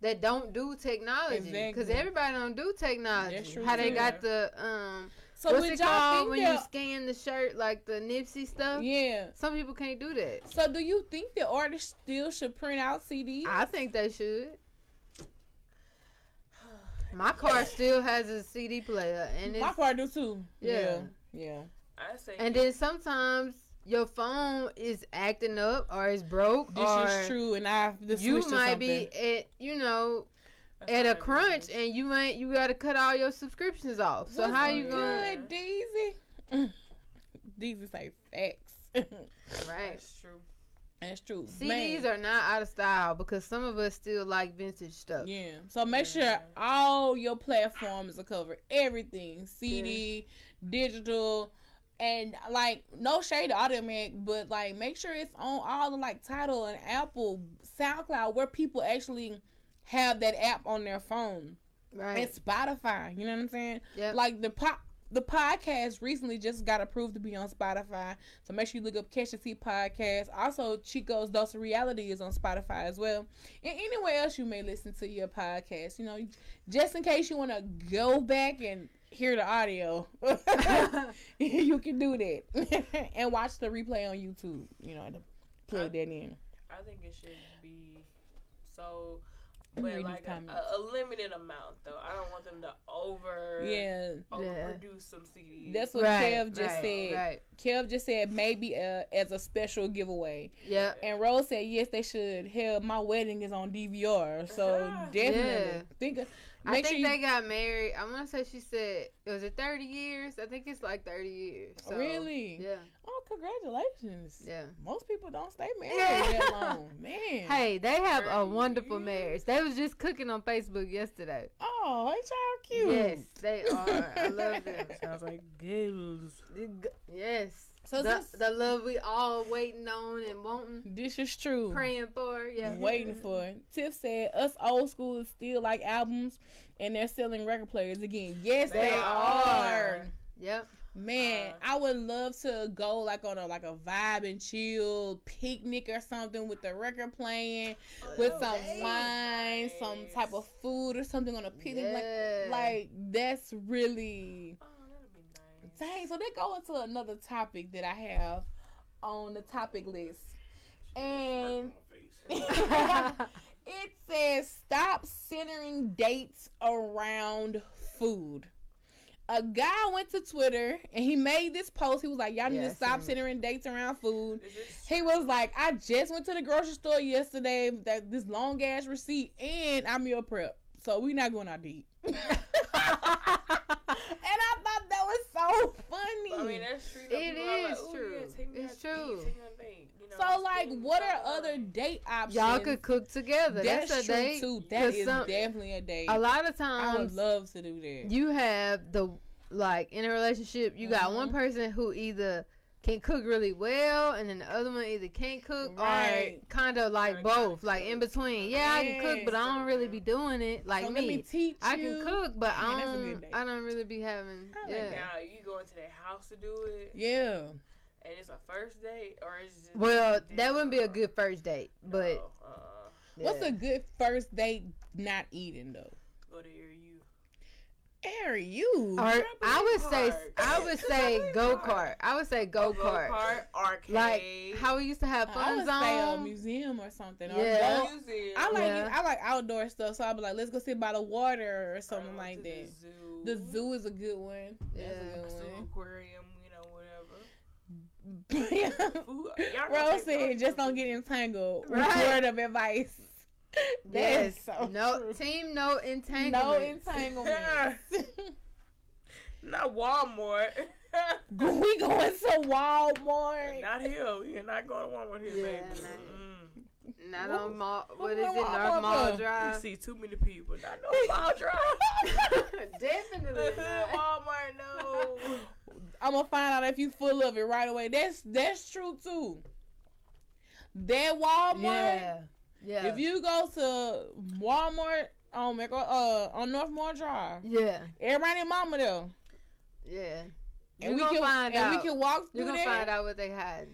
that don't do technology because
Exactly.
everybody don't do technology. How they got the um
so
what's
would
it
y'all
called
think
when
that?
you scan the shirt like the Nipsey stuff?
yeah.
Some people can't do that.
So do you think the artists still should print out CDs?
I think they should. My car (sighs) still has a CD player, and
My car do too.
Yeah.
Yeah. Yeah.
I say
and then sometimes your phone is acting up or it's broke
This
or
is true, and I just
you
switched to
might be
something.
at you know
that's
at a crunch
everything.
and you ain't you gotta cut all your subscriptions off. So
What's
how you gonna
good, Deezy? (laughs) Deezy say facts. (laughs)
right?
That's true.
That's true.
CDs
Man.
are not out of style because some of us still like vintage stuff.
Yeah. So make sure all your platforms are covered. Everything. CD, digital, and like no shade to Audiomack, but like make sure it's on all the like Tidal and Apple, SoundCloud, where people actually have that app on their phone.
Right?
And Spotify. You know what I'm saying?
Yep.
Like the pop the podcast recently just got approved to be on Spotify. So make sure you look up Catch the Tea podcast. Also, Chico's Dose of Reality is on Spotify as well. And anywhere else you may listen to your podcast. You know, just in case you want to go back and hear the audio, (laughs) you can do that. (laughs) and watch the replay on YouTube. You know, to plug that in.
I think it should be so,
Let me
but like a,
comments.
a, a limited amount though. I don't want them to over
Yeah.
overproduce some CDs.
That's what
right,
Kev just
right,
said.
Right.
Kev just said maybe uh, as a special giveaway.
Yeah.
And Rose said yes, they should. Hell, my wedding is on DVR, so (laughs)
Yeah.
definitely
Yeah.
think. Of,
I think
sure
they got married. I want to say she said it was it thirty years? I think it's like thirty years. So,
really.
Yeah.
Oh, congratulations!
Yeah.
Most people don't stay married
Yeah.
that (laughs) long, man.
Hey, they have a wonderful
years.
marriage. They was just cooking on Facebook yesterday.
Oh, ain't y'all cute?
Yes, they are. I love them. (laughs)
sounds like girls.
Yes.
So
the,
this,
the love we all waiting on and wanting,
this is true.
praying for. Yeah.
Waiting for it. Tiff said us old school is still like albums and they're selling record players again. Yes, they,
They
are.
are. Yep.
Man,
Uh,
I would love to go like on a like a vibe and chill picnic or something with the record playing, with some wine, some type of food or something on a picnic.
Yeah.
Like, like that's really
Oh, that'd be nice.
Dang. So they go into another topic that I have on the topic list, and (laughs) it says stop centering dates around food. A guy went to Twitter and he made this post. He was like, "Y'all need
Yeah,
to stop centering dates around food." He was like, "I just went to the grocery store yesterday. That this long ass receipt, and I'm meal prep, so we not going out to eat." (laughs) and I thought that was so (laughs) funny.
I mean, that's true. though.
It
People are like,
true.
Yeah,
It's
out to eat,
true.
take me on a date," you know,
so, like, what are other date options?
Y'all could cook together.
That's,
That's, a
true
date.
too. That
'cause
is
some-
definitely a date.
A lot of times,
I would love to do that.
you have the like in a relationship, you got one
Mhm.
person who either can cook really well, and then the other one either can't cook
Right.
or kind of like
Kinda
both, like in between. Yeah, I can cook, but I don't really be doing it like
so
me.
let me teach
I
you.
can cook, but
Man,
I don't. I don't really be having.
I like
yeah.
Now you go into their house to do it,
Yeah.
and it's a first date, or is it
Well, that wouldn't be a good first date, but
No, uh,
What's a good first date not eating though?
go to your you.
Air you.
Or I would say I would say go kart. I would say go
Go
kart.
kart, arcade.
Like how we used to have
I
fun
would say a
zone.
museum or something.
Yeah.
go-
museum.
I like
Yeah.
I like outdoor stuff, so I'd be like, let's go sit by the water or something like
to
that.
The zoo.
The zoo is a good one.
Yeah.
That's a
Zoo,
good
aquarium, you know, whatever. (laughs)
one.
Ooh, y'all
Rose said, just don't get entangled.
Right.
Word of advice. (laughs)
Yes.
So
no
true.
team, no entanglement.
No (laughs)
entanglement.
entanglement. (laughs)
Not Walmart.
we going to Walmart.
not here. We are not going to Walmart here,
Yeah,
baby.
nah. Not
What-
on mall.
what
What is it? North
Walmart?
Mall
You
Drive.
see too many people. Not no Mall Drive.
Definitely. not.
Walmart, no.
I'm gonna find out if you full of it right away. That's that's true too. That Walmart.
Yeah. Yeah.
If you go to Walmart on Mac- uh on North Mall Drive,
yeah.
everybody and mama there,
Yeah.
and
You
we
gonna
can
find
and
out.
we can walk
You're gonna
there.
find out what they had.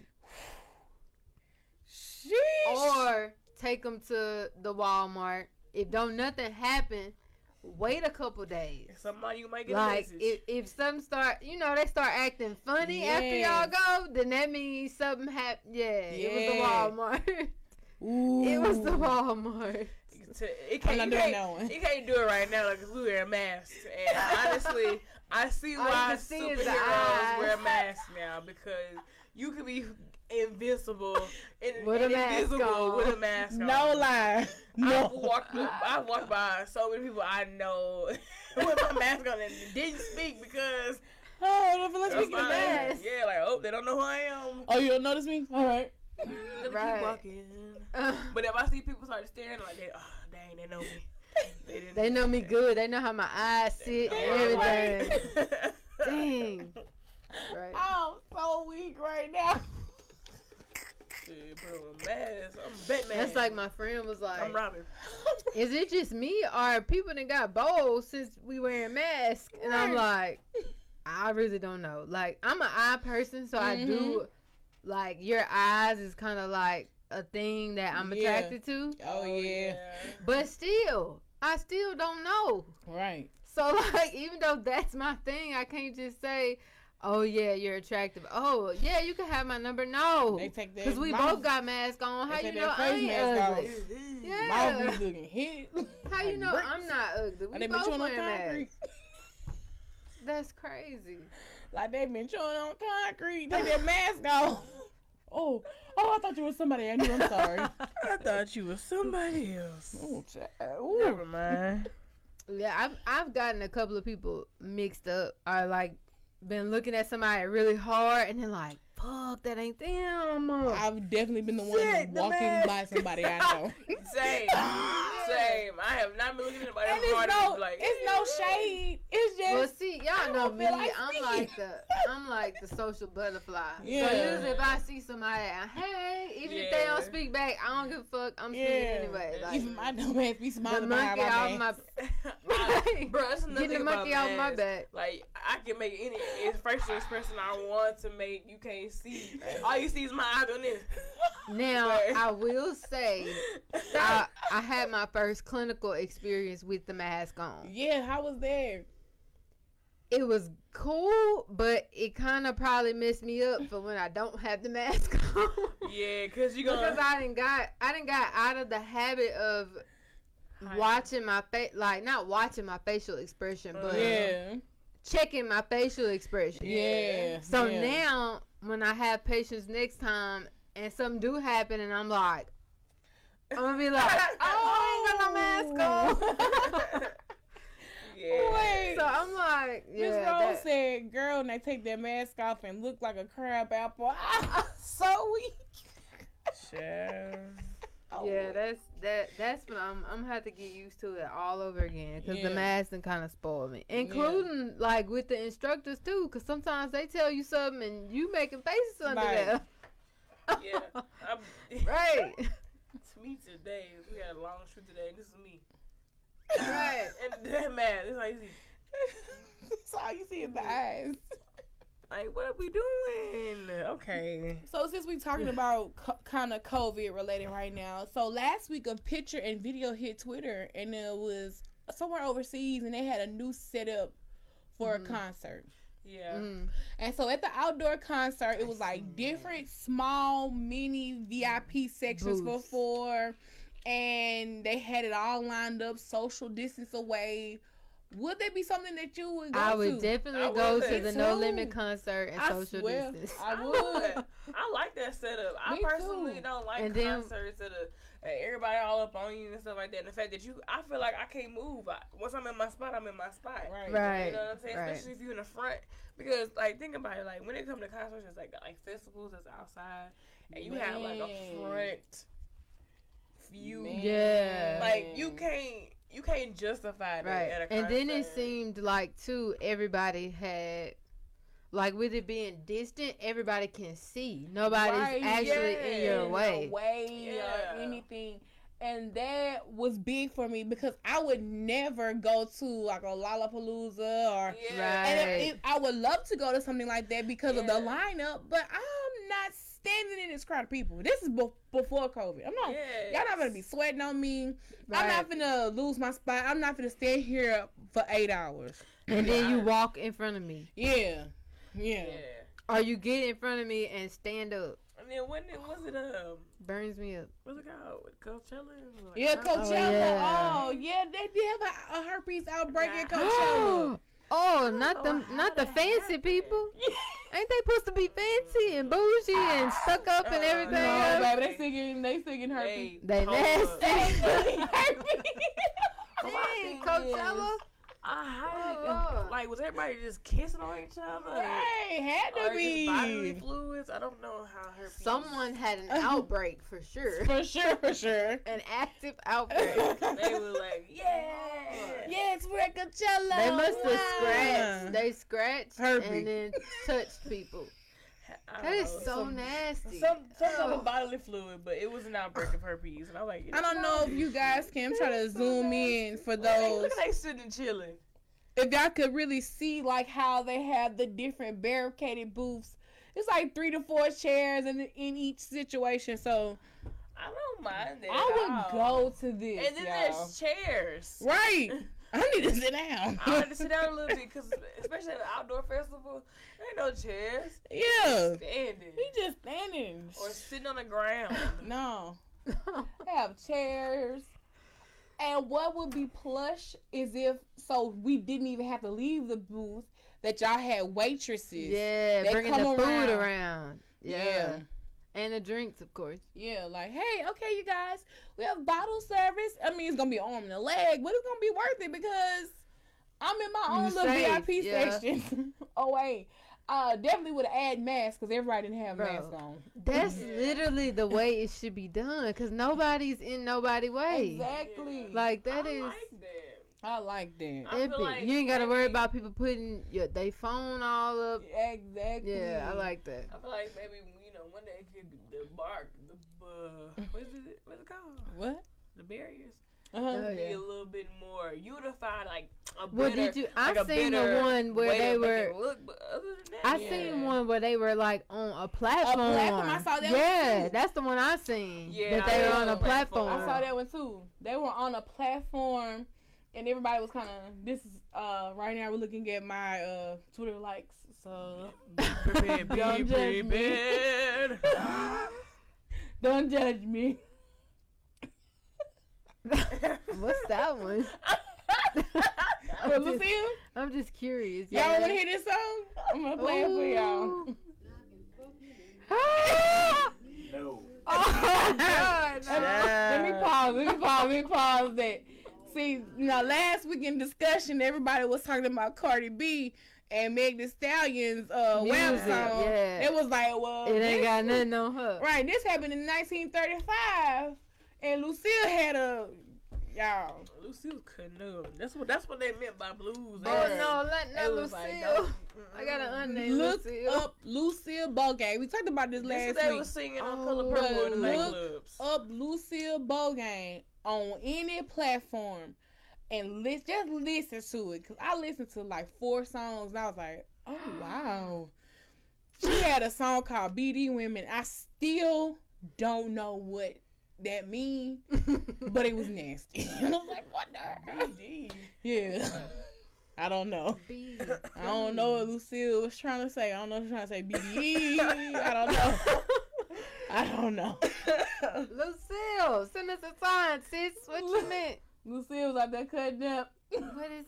Sheesh.
Or take them to the Walmart. If don't nothing happen, wait a couple days.
Somebody you might get
Like if if some start, you know, they start acting funny after y'all go, then that means something happened. Yeah, it was the Walmart. (laughs)
Ooh.
it was the Walmart.
to, it
I'm
can't,
not
you,
doing
can't,
that one.
you can't do it right now because we wear masks. And honestly, (laughs) I see why
can see is
superheroes wear masks now because you could be invincible and,
With a
and
mask
invisible
on.
with a mask on.
No lie.
I
No.
walked I walked by so many people I know (laughs) with my mask on and didn't speak because
Oh, let's
that's
speak of
fine.
that.
mask.
Yeah, like oh they don't know who I am.
Oh, you don't notice me? All right. (laughs)
Let me
Right.
keep walking. (laughs) But if I see people start staring like they, oh dang, they know me. They,
they know me good. They know how my eyes sit and everything. Dang. (laughs) Right.
I'm so weak right now.
Shit, put on a mask. I'm Batman.
That's like my friend was like,
I'm Robin.
"Is it just me or people that got bold since we wearing masks?" And I'm like, "I really don't know. Like, I'm an eye person, so I do mm-hmm. Like your eyes is kind of like a thing that I'm
Yeah.
attracted to.
Oh, oh yeah.
But still, I still don't know.
Right.
So (laughs) like, even though that's my thing, I can't just say." Oh yeah, you're attractive. Oh yeah, you can have my number. No,
They take their
because we
mouth-
both got masks on. How you know I
face
ain't
mask off.
ugly?
Mouth
Yeah.
be looking hit.
How you (laughs)
like
know
bricks.
I'm not ugly? We both wearing masks. That's crazy.
Like they've been chewing on concrete. Take their mask off. Oh, oh! I thought you were somebody I knew. I'm sorry. (laughs)
I thought you was somebody else.
oh, child. Ooh.
Never mind.
Yeah, I've I've gotten a couple of people mixed up or like been looking at somebody really hard and then like, fuck, that ain't them.
I've definitely been the one
Shit, the
walking
mask.
by somebody I know. (laughs)
Same, (laughs) same. I have not been looking at anybody
and
as hard
it's no,
be like.
it's no shade. It's just
Well, see, y'all know me.
like
I'm
speaking.
like the I'm like the social butterfly. (laughs)
Yeah.
So usually if I see somebody, I, hey, even if they don't speak back, I don't give a fuck. I'm
yeah.
speaking anyway. Like,
Even my dumb ass be
the
smiling behind
monkey
my
off my
I, bro, that's another
getting the monkey
about
off my back.
Like I can make any it's facial expression I want to make. You can't see. All you see is my eyes on this.
Now (laughs) I will say (laughs) I, I had my first clinical experience with the mask on.
Yeah, how was that?
It was cool, but it kind of probably messed me up for when I don't have the mask (laughs) on.
yeah, cause you
because
gonna.
I didn't got I didn't got out of the habit of watching my face, like not watching my facial expression, but
yeah.
Checking my facial expression.
Yeah.
So
yeah.
now when I have patients next time and something do happen and I'm like, I'm gonna be like, (laughs) oh, I ain't got my mask on. (laughs)
yeah.
Wait.
so I'm like,
Miss
yeah,
Rose
that-
said, "Girl, and they take their mask off and look like a crab apple." (laughs) Ah, so weak.
Child.
Oh,
yeah, that's that. That's when I'm. I'm gonna have to get used to it all over again because
Yeah.
the mask and kind of spoiled me, including like with the instructors too. Because sometimes they tell you something and you making faces under
Right.
there.
Yeah. (laughs)
Right, (laughs)
to me today, we had a long shoot today. and This is me.
right. (laughs)
And that man, it's like, see,
That's all you see is the eyes.
Like, what are we doing? Okay.
So since we're talking about co- kind of COVID related right now, so last week a picture and video hit Twitter, and it was somewhere overseas, and they had a new setup for
Mhm.
a concert.
Yeah.
Mm.
And so at the outdoor concert, it was like different small mini VIP sections
Booths.
before, and they had it all lined up, social distance away. Would that be something that you would go to?
I would
to?
definitely
I
go
would
to the
too.
No Limit concert and
I
social
swear,
distance.
I
I
would.
would. I like that setup. I
Me
personally
too.
don't like
And then-
concerts that are everybody all up on you and stuff like that. And the fact that you, I feel like I can't move. I, once I'm in my spot, I'm in my spot.
Right.
Right.
You know what I'm saying?
right.
Especially if you're in the front, because like think about it. Like when it comes to concerts, it's like like festivals that's outside, and you have like a
Man.
front view.
Man.
Yeah.
Like you can't you can't justify that
Right.
at a
And then it seemed like too everybody had like with it being distant, everybody can see. Nobody's
Right,
actually in your way.
your way
Yeah.
or anything. And that was big for me because I would never go to like a Lollapalooza or
Yeah.
and
Right.
it, it- I would love to go to something like that because of the lineup, but I'm not standing in this crowd of people. This is be- before COVID. I'm not.
Yes.
Y'all not gonna be sweating on me. I'm not gonna lose my spot. I'm not gonna stand here for eight hours.
And then you walk in front of me.
Yeah, yeah.
Yeah.
Or you get in front of me and stand up.
And then when it was it um
Burns me up.
what's it called Coachella? Like,
Yeah,
huh?
Coachella. Oh,
yeah.
yeah. they did have a, a herpes outbreak at Coachella. (gasps) (gasps)
oh, not the
how
not the fancy
happened.
people. (laughs) Ain't they supposed to be fancy and bougie and stuck up and
Uh,
everything?
no,
else?
baby, they singing, they singing herpes.
Hey,
They
hold up.
nasty.
My
Dang,
thing
Coachella.
Is, I
Oh, Lord.
like was everybody just kissing on each other?
Right, had
Or
to
just bodily
be.
fluids? I don't know how herpes.
Someone had an (laughs) outbreak for sure.
For sure, for sure.
An active outbreak. (laughs)
They were like, yeah,
Yes, we're at Coachella.
They must have
Wow.
scratched. They scratched
Herpes.
and then touched people.
I
That
don't
is
know,
so
some-
nasty.
Some some
Oh.
type of oh. bodily fluid, but it was an outbreak of herpes, and I'm like,
I don't know if you guys can try to zoom in for those.
Look at they sitting chilling.
If y'all could really see like how they have the different barricaded booths. It's like three to four chairs in in each situation. So
I don't mind that.
I would go to this.
And then
y'all.
there's chairs.
Right. (laughs) I need to sit down.
I need to sit down a little bit because, especially at an outdoor festival, there ain't no chairs.
yeah.
Standing
He just standing.
or sitting on the ground. (laughs)
No. they (laughs) Have chairs. And what would be plush is if so we didn't even have to leave the booth that y'all had waitresses.
yeah,
They
bringing
come
the food
around.
around. Yeah.
Yeah.
And the drinks, of course.
Yeah, like, hey, okay, you guys, we have bottle service. I mean, it's gonna be arm and a leg, but it's gonna be worth it because I'm in my
You
own little
safe,
VIP
yeah.
section. (laughs) oh wait, uh, definitely would add added masks because everybody didn't have
Bro.
masks on.
That's (laughs) literally the way it should be done because nobody's in nobody way.
Exactly.
Like that
I
is
like that.
I like that.
I feel
epic.
like
you ain't gotta worry about people putting your they phone all up.
Exactly.
Yeah, I like that.
I feel like maybe you know one day the bark, the uh, what is it? What's it called?
What?
The barriers.
Uh-huh.
Oh,
Be
yeah.
a little bit more unified, like a
Well, did you? I
like
seen the one where they were.
Look, but other than that,
I
yeah.
seen one where they were like on a platform.
platform, I saw that one
Yeah,
too.
that's the one I seen.
Yeah,
that they
I
were on a
platform.
platform.
I saw that one too. They were on a platform, and everybody was kind of. This is uh right now we're looking at my uh Twitter likes. So
Prepared, (laughs) (laughs)
Don't judge me. don't judge me.
What's that one? (laughs) I'm, just, I'm just curious.
y'all
Yeah.
want to hear this song? I'm gonna play it for y'all.
No.
oh God!
Let me pause. Let me pause. Let me pause that. See, you know, last week in discussion, everybody was talking about Cardi B and Meg Thee Stallion's uh,
WAP
song.
yeah.
It was like, well,
It ain't
this-
got nothing on her.
Right, this happened in 1935, and Lucille had a y'all.
Lucille couldn't know. That's what that's what they meant by blues.
Oh
and-
no, let not
was like,
Lucille. I got an unnamed
Look
Lucille.
up Lucille Bogan. We talked about this
This
last
what they
week.
was singing on
Oh,
Color Purple in the
look
nightclubs.
Up Lucille Bogan on any platform, and just listen to it. Cause I listened to like four songs, and I was like, oh (gasps) wow. She had a song called BD Women. I still don't know what that mean, (laughs) but it was nasty. (laughs) and I was like, what the?
BD.
Yeah. (laughs) I don't know.
B.
I don't know what Lucille was trying to say. I don't know if she's trying to say BDE. I don't know. I don't know.
Lucille, send us a sign, sis. What you meant?
Lucille was out there cutting up.
What is?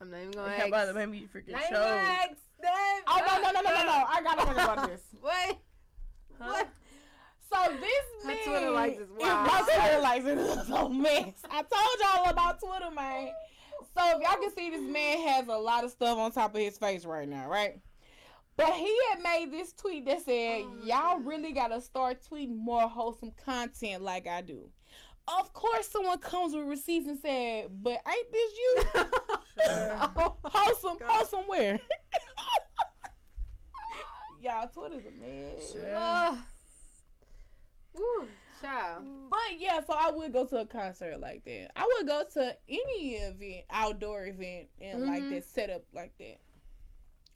I'm not even gonna
How
ask.
about the baby freaking
Not
show?
gonna ask them.
Oh no no no no no no! I gotta talk about this. (laughs)
Wait.
Huh?
What?
So this
Her
man,
Twitter likes is wild.
My Twitter likes is a mess. I told y'all about Twitter, man. So if y'all can see, this man has a lot of stuff on top of his face right now, right? But he had made this tweet that said,
Oh,
"Y'all really gotta start tweeting more wholesome content like I do." Of course, someone comes with receipts and said, "But ain't this you? (laughs) (laughs) Wholesome, wholesome where?" (laughs) y'all, Twitter's a mess.
Ah. Woo, child.
But yeah, so I would go to a concert like that. I would go to any event, outdoor event, and like
Mhm.
that setup like that.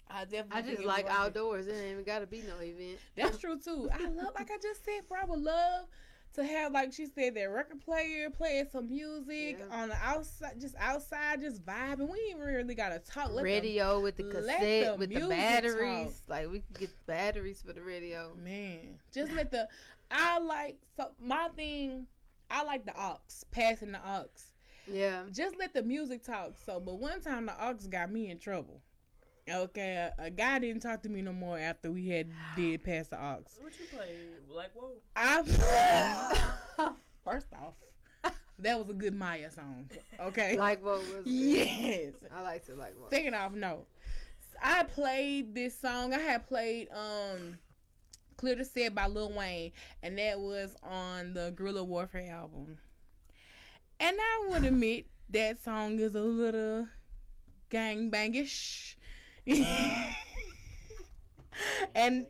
I definitely.
I just like
was worth it.
outdoors. It ain't even gotta be no event.
That's true too. I love, like I just said, bro. I would love to have, like she said, that record player playing some music
Yeah.
on the outside, just outside, just vibing. We ain't really gotta talk. Let
radio with the cassette
the
with the batteries. Like we could get batteries for the radio.
Man, just let the. I like so my thing. I like the aux passing the aux.
Yeah.
just let the music talk. So, but one time the aux got me in trouble. Okay, a, a guy didn't talk to me no more after we had did (gasps) pass the aux.
What you play? Like whoa.
I (laughs) (laughs) first off, that was a good Maya song. Okay.
like what was?
yes.
I like to like what.
Second off, no. I played this song. I had played um Clear the Set by Lil Wayne, and that was on the Guerrilla Warfare album. And I would admit that song is a little gang bangish. (laughs) and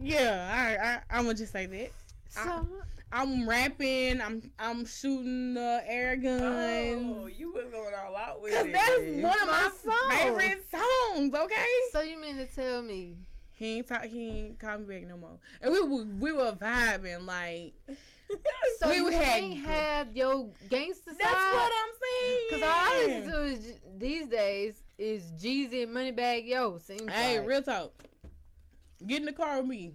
yeah, I, I I'm gonna just say that.
So,
I'm rapping, I'm I'm shooting the air guns.
Oh, you was going all out with
Cause
it.
that's one of my
My song.
favorite songs. Okay.
so you mean to tell me?
He ain't talk. He ain't call me back no more. And we were we were vibing like. (laughs)
So
We
you
had-
ain't have your gangster
That's
side?
what I'm saying.
Cause all I listen to is, these days is Jeezy and Moneybagg Yo. Seems
Hey,
like.
real talk. Get in the car with me,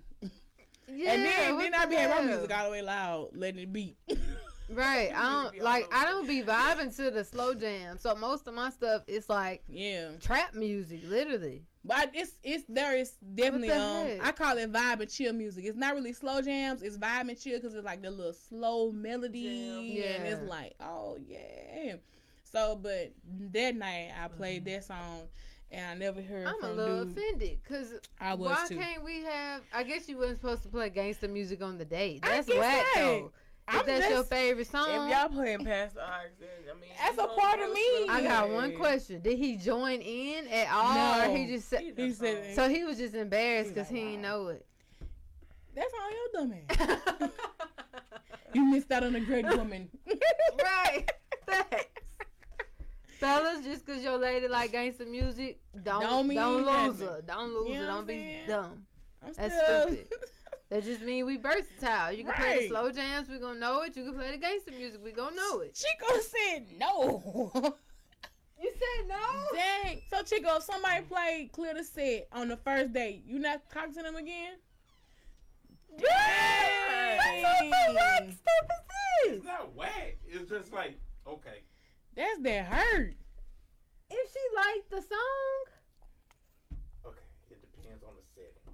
Yeah,
and then then
the
I be having my music all the way loud, letting it beat.
Right, I (laughs) don't like. I don't be vibing to the slow jam. So most of my stuff is like
yeah,
trap music, literally.
but it's it's there is definitely um
heck?
I call it vibe and chill music. It's not really slow jams. It's vibe and chill because it's like the little slow melody,
Jam.
and it's like oh yeah. So, but that night I played mm-hmm. that song, and I never heard
I'm a little
dude.
offended because
I was
why
too.
can't we have? I guess you wasn't supposed to play gangster music on the date. That's whack
that.
though. If
I'm
that's your favorite song, If
y'all playing (laughs) past the then I mean
That's a part of me.
I got one question. Did he join in at all, or
No.
he just said?
He
He said-
So he was just embarrassed because
like,
he didn't know it.
That's all your dumb ass. (laughs) You missed out on a great woman.
right. (laughs) Thanks. Fellas, just because your lady like gangster music, don't
Don't
don't, lose
nothing.
her. Don't lose
You
her. Don't be
saying?
dumb.
I'm
That's
still-
stupid. (laughs) That just mean we versatile. You can play the slow jams, we gonna know it. You can play the gangster music, we gonna know it.
Chico said no. (laughs)
You said no.
Dang. So Chico, if somebody played clear the set on the first date, you not talk to them again? Dang.
It's not whack. It's just like okay.
That's that hurt.
If she liked the song,
Okay, it depends on the setting.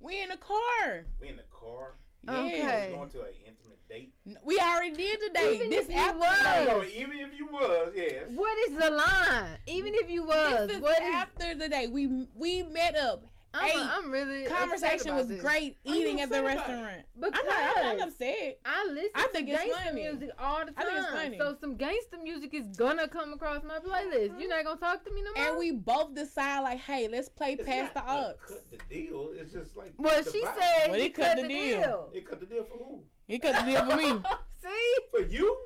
We in the car.
We in the car.
Yeah.
Okay.
We going to an intimate date.
We already did the date.
Even
this
if you
after
was.
the
No, even if you was, yes.
what is the line? Even if you was,
This is
what is?
after the date. We we met up.
I'm,
Hey,
I'm really upset
Conversation
about
was
this.
great eating at the
upset about it?
restaurant.
because
I'm not, I'm not upset.
I listen
I think
to
it's
gangster
funny.
music all the time.
I think it's funny.
So some gangster music is gonna come across my playlist. You're not gonna talk to me no more.
And we both decide like, hey, let's play
It's
past the
not a
odds.
Cut the deal. It's just like.
well, she
vibe.
said
Well,
he
he cut
cut
the
the
deal.
deal.
It cut the deal for who?
He cut the deal for me. (laughs)
See,
For you?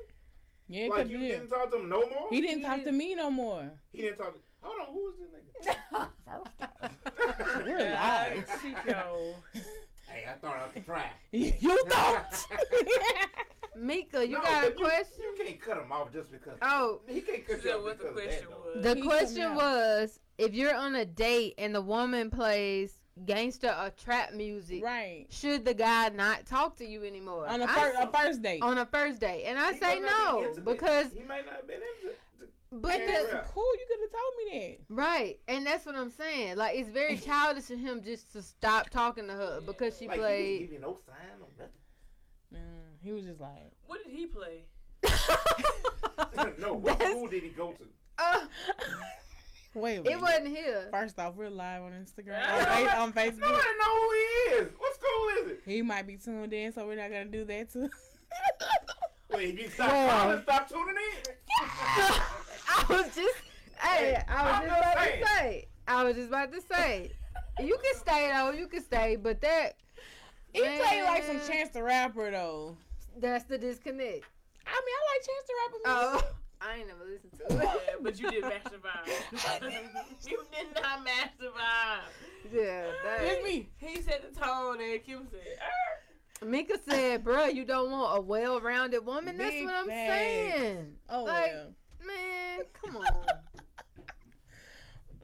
Yeah,
like you
deal.
didn't talk to him no more.
He didn't
He
talk to
didn't-
me no more.
He didn't talk. To, hold on, who was this nigga? (laughs)
We're live.
Chico.
Hey, I thought I could try.
you (laughs) thought? (laughs)
Mika, you
No,
got a
but you-
question?
You can't cut him off just because.
Oh,
He can't cut you
So
off
what the
because of
question
that,
was?
the
He
question was if you're on a date and the woman plays gangster or trap music,
right.
should the guy not talk to you anymore?
On a,
I
fir-
say-
a first date.
on a first date, and I
He
say
might be
no because,
he might not have been into.
But
Yeah.
the,
cool, you could have told me that.
right, and that's what I'm saying. Like it's very (laughs) childish of him just to stop talking to her because she
like, He
played.
didn't give you no sign or nothing.
Mm, he was just like,
What did he play? (laughs) (laughs)
no, what
That's-
school did he go to?
Uh,
wait a minute.
it wasn't here.
First off, we're live on Instagram,
Yeah.
on, Facebook. on
Nobody
Facebook.
know who he is. What school is it?
He might be tuned in, so we're not gonna do that too.
Wait, if you stop
Yeah.
calling, stop tuning in.
I was just, hey, I was
I'm
just
just
about
saying.
to say. I was just about to say. You can stay though. You can stay, but that
he played like some
Man.
Chance the Rapper though.
that's the disconnect.
I mean, I like Chance the Rapper.
Oh,
music.
I ain't never listened to it.
Yeah, (laughs) but you did match the vibe. (laughs) you did not match the vibe.
Yeah,
It's
that.
me.
He set the tone and Kim said, "Er."
Mika said, "Bruh, you don't want a well-rounded woman." That's what I'm
facts.
saying.
Oh
Like,
well.
Man, come on. (laughs)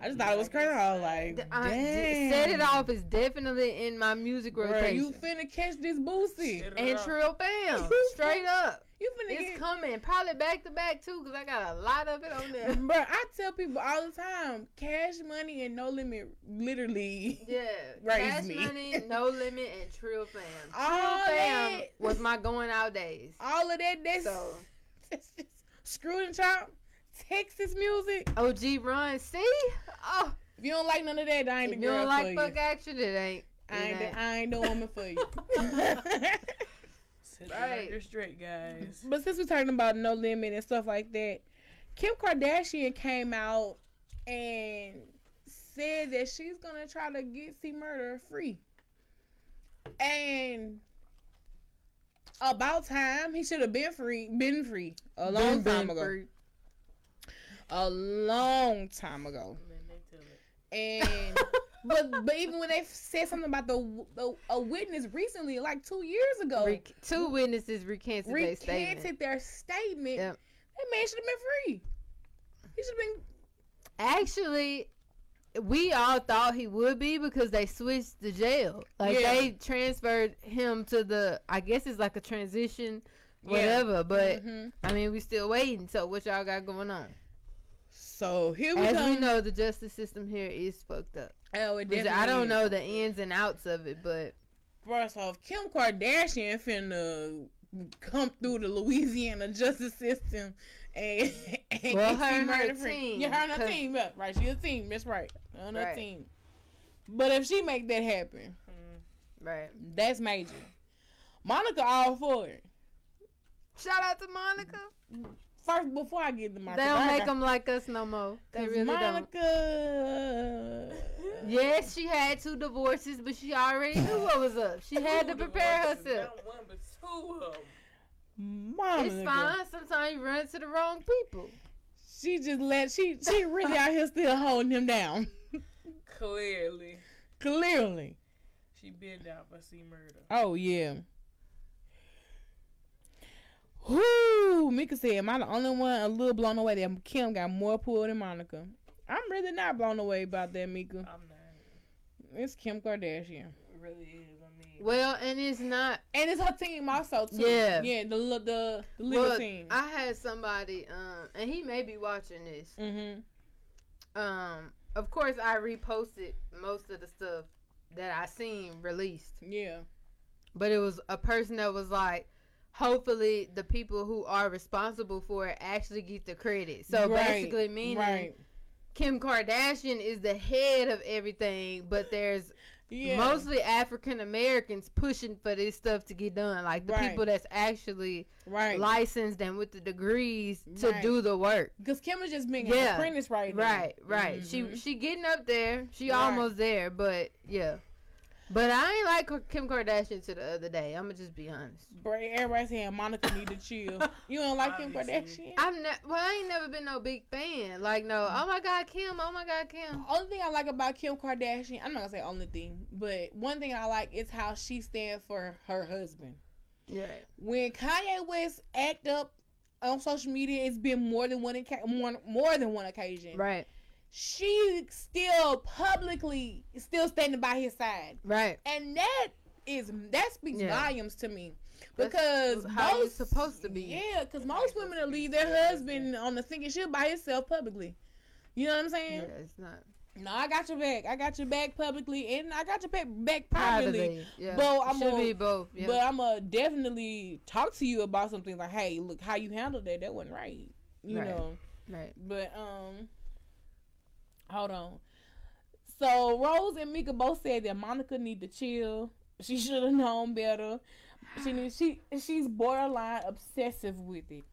I just thought it was crazy. I was like,
D-
damn.
I- d- set it off is definitely in my music
Bruh,
rotation.
you finna catch this boosie.
And
off.
Trill Fam, (laughs) straight up.
You finna
It's
get.
coming, probably back to back too, cause I got a lot of it on there. (laughs)
Bruh, I tell people all the time, cash money and no limit, literally.
Yeah,
Raise
Cash
me.
Money, No Limit, and Trill Fam. Trill
All
Fam
that.
was my going out days.
All of that, that's,
So
that's just screw and chop. Texas music.
OG Ron C? Oh,
If you don't like none of that, I ain't
if
the
you
girl
don't like
for
fuck
you.
action, it ain't.
I ain't,
ain't.
the, I ain't the woman for you.
Set the
Right.
record straight, guys.
but since we're talking about no limit and stuff like that, Kim Kardashian came out and said that she's gonna try to get C Murder free. And about time, he should have been free, been free a long
Been-
time
been
ago.
free.
A long time ago.
Man, they tell it.
And (laughs) but but even when they said something about the, the a witness recently, like two years ago,
Rec- two witnesses recanted their
recanted
statement.
their statement.
Yep.
That man should have been free. He should have been.
Actually, we all thought he would be because they switched the jail. Like
Yeah.
they transferred him to the. I guess it's like a transition,
Yeah.
whatever. But
Mhm.
I mean, we still waiting. So what y'all got going on?
So here we
As
come.
we know, the justice system here is fucked up.
oh, it definitely
I don't know the ins and outs of it, but
First off, Kim Kardashian finna come through the Louisiana justice system And, (laughs) and
Well,
AC
her and her
murder friend.
team,
Yeah, her and her
'cause-
team. Yeah, right. She a team. That's right. Her and her
Right.
team. But if she make that happen, mm-hmm,
Right.
that's major. Monica all for it.
Shout out to Monica.
First, before I get to my
They don't make them like us no more. They really don't.
Monica. (laughs)
Yes, she had two divorces, but she already knew what was up. She had to prepare herself.
Not one, but two of 'em.
Monica.
It's fine. Sometimes you run into the wrong people.
She just let she she really out here still holding him down. (laughs)
Clearly,
Clearly.
she been down for C Murder.
Oh yeah. Whoo! Mika said, "Am I the only one a little blown away that Kim got more pull than Monica?" I'm really not blown away about that, Mika.
I'm not.
It's Kim Kardashian,
It really is. I mean,
Well, and it's not.
and it's her team also too.
Yeah.
yeah, the the the, the legal
Well,
team.
I had somebody, um, and he may be watching this.
mm-hmm.
Um, of course, I reposted most of the stuff that I seen released,
Yeah,
but it was a person that was like, hopefully, the people who are responsible for it actually get the credit. So
Right,
basically, meaning
right.
Kim Kardashian is the head of everything, but there's
Yeah,
mostly African Americans pushing for this stuff to get done. Like the
Right.
people that's actually
right.
licensed and with the degrees to
Right.
do the work.
Because Kim is just being
Yeah.
an apprentice right now.
Right, right.
Mhm.
She she getting up there. She
Right.
almost there, but yeah. But I ain't like Kim Kardashian to the other day. I'm gonna just be honest.
Bray, everybody saying Monica need to chill. You don't like Kim. Kardashian?
I'm not. well. I ain't never been no big fan. Like no. Oh my God, Kim. Oh my God, Kim.
Only thing I like about Kim Kardashian, I'm not gonna say only thing, but one thing I like is how she stands for her husband.
Yeah.
When Kanye West act up on social media, it's been more than one more, more than one occasion.
Right.
She still publicly still standing by his side,
Right.
and that is that speaks
Yeah.
volumes to me.
That's
Because
how you
most
supposed to be.
Yeah, because most women will leave their husband on the sinking ship by himself publicly. You know what I'm saying? Yeah.
It's not
No, I got your back. I got your back publicly, and I got your back back privately.
Yeah.
But I'm
should
a-
be both. Yeah.
But I'm gonna definitely talk to you about something like, hey, look how you handled that. That wasn't right. You
Right.
know.
right.
But um, hold on. So Rose and Mika both said that Monica need to chill. She should have known better. She need, she she's borderline obsessive with it.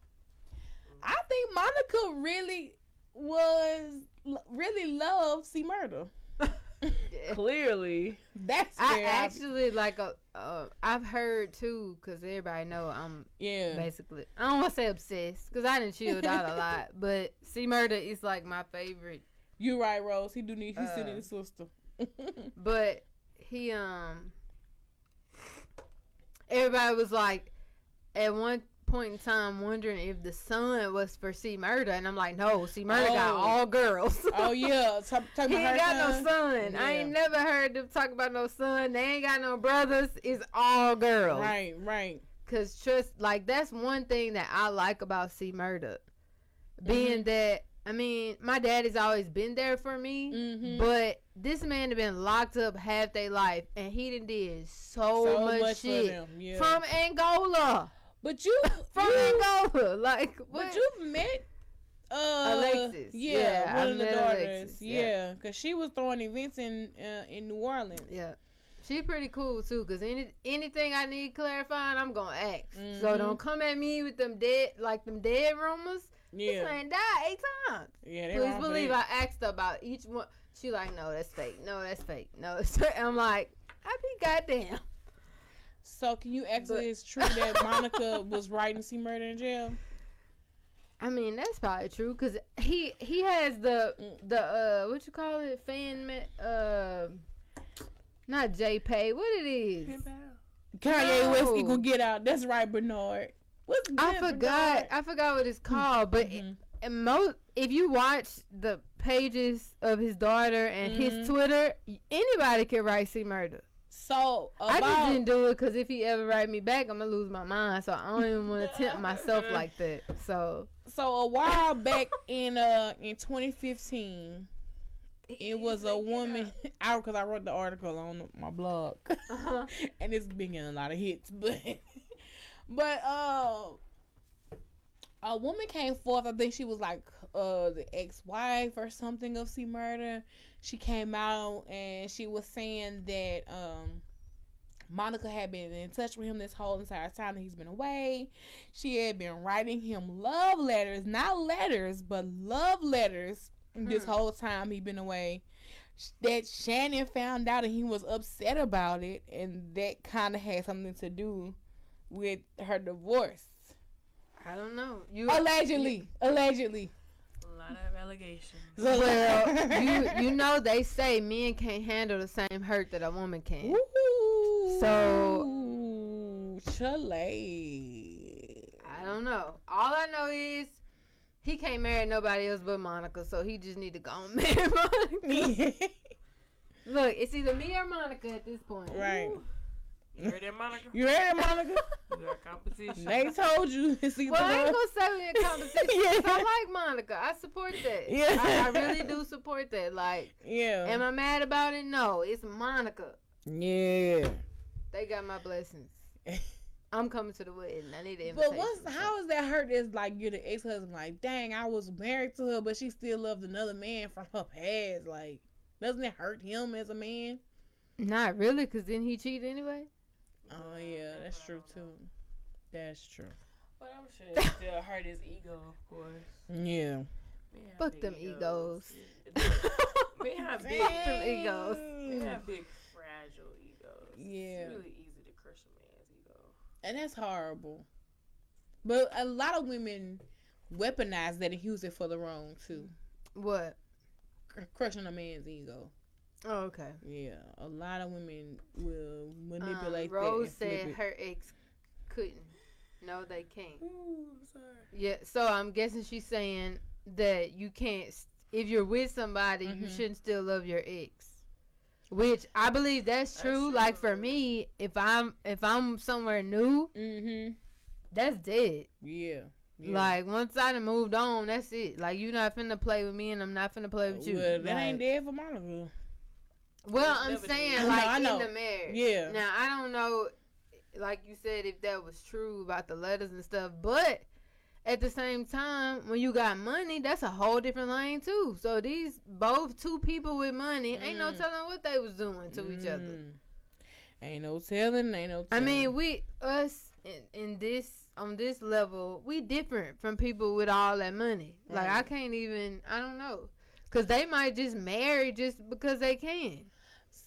I think Monica really was really loved C Murder. (laughs)
clearly,
That's
I actually like a. Uh, I've heard too, cause everybody know I'm
yeah.
basically. I don't want to say obsessed, cause I didn't chilled out a lot. But C Murder is like my favorite.
You right, Rose. He do need he still
Uh,
need a sister.
But he um. Everybody was like, at one point in time, wondering if the son was for C Murder, and I'm like, no, C Murder got
Oh.
all girls.
oh yeah, (laughs) talk, talk
He ain't got
son.
no son. I ain't never heard them talk about no son. They ain't got no brothers. It's all girls.
Right, right.
Cause trust, like that's one thing that I like about C Murder, being
Mm-hmm.
that I mean, my dad has always been there for me,
Mm-hmm.
but this man had been locked up half their life, and he done did so,
so
much,
much
shit.
Yeah.
from Angola,
but you (laughs)
from
you,
Angola, (laughs) like what?
but you met uh
Alexis.
Yeah,
Yeah,
one
I
of the daughters.
Alexis,
Yeah,
yeah.
because she was throwing events in uh, in New Orleans.
Yeah. She pretty cool too, cause any anything I need clarifying, I'm gonna ask. So
Mhm.
don't come at me with them dead like them dead rumors. This
Yeah,
man died eight times.
yeah. They
Please believe
that.
I asked about each one. She like, no, that's fake. No, that's fake. No, it's fake. (laughs) I'm like, I be goddamn.
So can you ask
But-
if it's true that (laughs) Monica was writing C murder in jail?
I mean, that's probably true, cause he he has the the uh what you call it fan ma- uh not JPay. What it is?
Kanye West
No.
equal get out. That's right, Bernard. What's
I forgot.
Bernard?
I forgot what it's called, but
Mhm.
and most if you watch the pages of his daughter and
Mhm.
his Twitter, anybody can write C murder.
So
I just didn't do it because if he ever write me back, I'm gonna lose my mind. So I don't even want to tempt myself (laughs) like that. So
so a while back in uh in 2015, it was a woman. (laughs) I because I wrote the article on my blog,
Uh-huh. (laughs)
and it's been getting a lot of hits. But but uh, a woman came forth. I think she was like uh the ex-wife or something of C Murder. She came out and she was saying that um Monica had been in touch with him this whole entire time that he's been away. She had been writing him love letters, not letters, but love letters this
Hmm.
whole time he'd been away. That Shannon found out and he was upset about it, and that kind of had something to do with her divorce.
I don't know. You
Allegedly, allegedly.
A lot of allegations. (laughs)
Well, you (laughs) you know they say men can't handle the same hurt that a woman can.
Ooh,
So-
Chile.
I don't know. All I know is he can't marry nobody else but Monica, so he just need to go and (laughs) marry Monica. Look, it's either me or Monica at this point.
right.
You heard that, Monica?
You heard it, Monica?
We got competition.
they told you (laughs) it's either
Well, I ain't gonna say we in (laughs) competition. 'cause
Yeah.
I like Monica. I support that. (laughs)
Yeah.
I, I really do support that. Like,
Yeah.
am I mad about it? No, it's Monica.
yeah.
They got my blessings. I'm coming to the wedding. I need an
But
invitation.
what's how is that hurt? Is like you're the ex husband. Like, dang, I was married to her, but she still loved another man from her past. Like, doesn't it hurt him as a man?
Not really, cause then he cheated anyway.
Oh yeah, that's true too. That's true.
But I'm sure it still hurt his ego, of course.
Yeah.
Men
Fuck them egos. (laughs)
Men have big,
Fuck them egos.
men have big, fragile egos.
Yeah.
It's really easy to crush a man's ego.
And that's horrible. But a lot of women weaponize that and use it for the wrong too.
What?
Cr- crushing a man's ego.
Oh, okay.
Yeah, a lot of women will manipulate
Um, Rose
that.
said
it.
her ex couldn't. No, they can't.
Ooh, I'm sorry.
Yeah, so I'm guessing she's saying that you can't. s- If you're with somebody, you
Mhm.
shouldn't still love your ex. Which I believe that's
That's
true.
true.
Like for me, if I'm if I'm somewhere new,
Mm-hmm.
that's dead.
Yeah. yeah.
Like once I done moved on, that's it. Like you're not finna play with me, and I'm not finna play with you.
Well, that
Like-
ain't dead for Monica.
Well, I'm saying (laughs)
dead.
like
I know,
in the marriage.
Yeah.
Now I don't know, like you said, if that was true about the letters and stuff, but at the same time, when you got money, that's a whole different lane too. So these both two people with money, ain't no
Mm.
telling what they was doing to each other.
Mm. Ain't no telling. Ain't no.
I mean, we us in, in this on this level, we different from people with all that money. Like I can't even. I don't know. Cause they might just marry just because they can.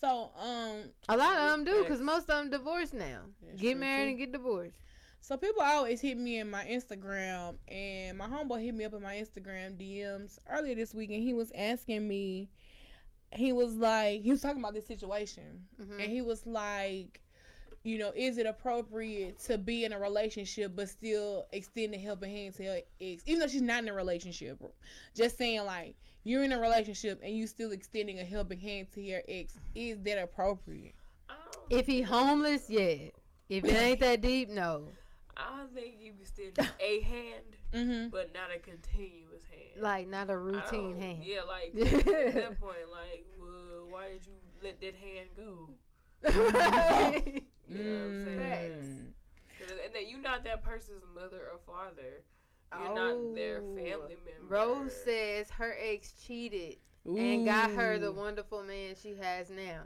So um,
A lot of them do, cause most of them divorced now.
That's
get married
too.
and get divorced.
so people always hit me in my Instagram, and my homeboy hit me up in my Instagram DMs earlier this week, and he was asking me. He was like, he was talking about this situation,
Mhm.
and he was like, you know, is it appropriate to be in a relationship but still extend a helping hand to her ex, even though she's not in a relationship? Just saying, like, you're in a relationship and you still extending a helping hand to your ex. Is that appropriate?
If he homeless, yeah. If it ain't that deep, no. (laughs)
I don't think you can extend a hand,
Mm-hmm.
but not a continuous hand.
Like not a routine hand.
Yeah, like (laughs) at that point, like, well, why did you let that hand go? (laughs) You know what I'm saying?
Mm.
And then you're not that person's mother or father. You're not their
Oh.
family member.
Rose says her ex cheated and got her the wonderful man she has now.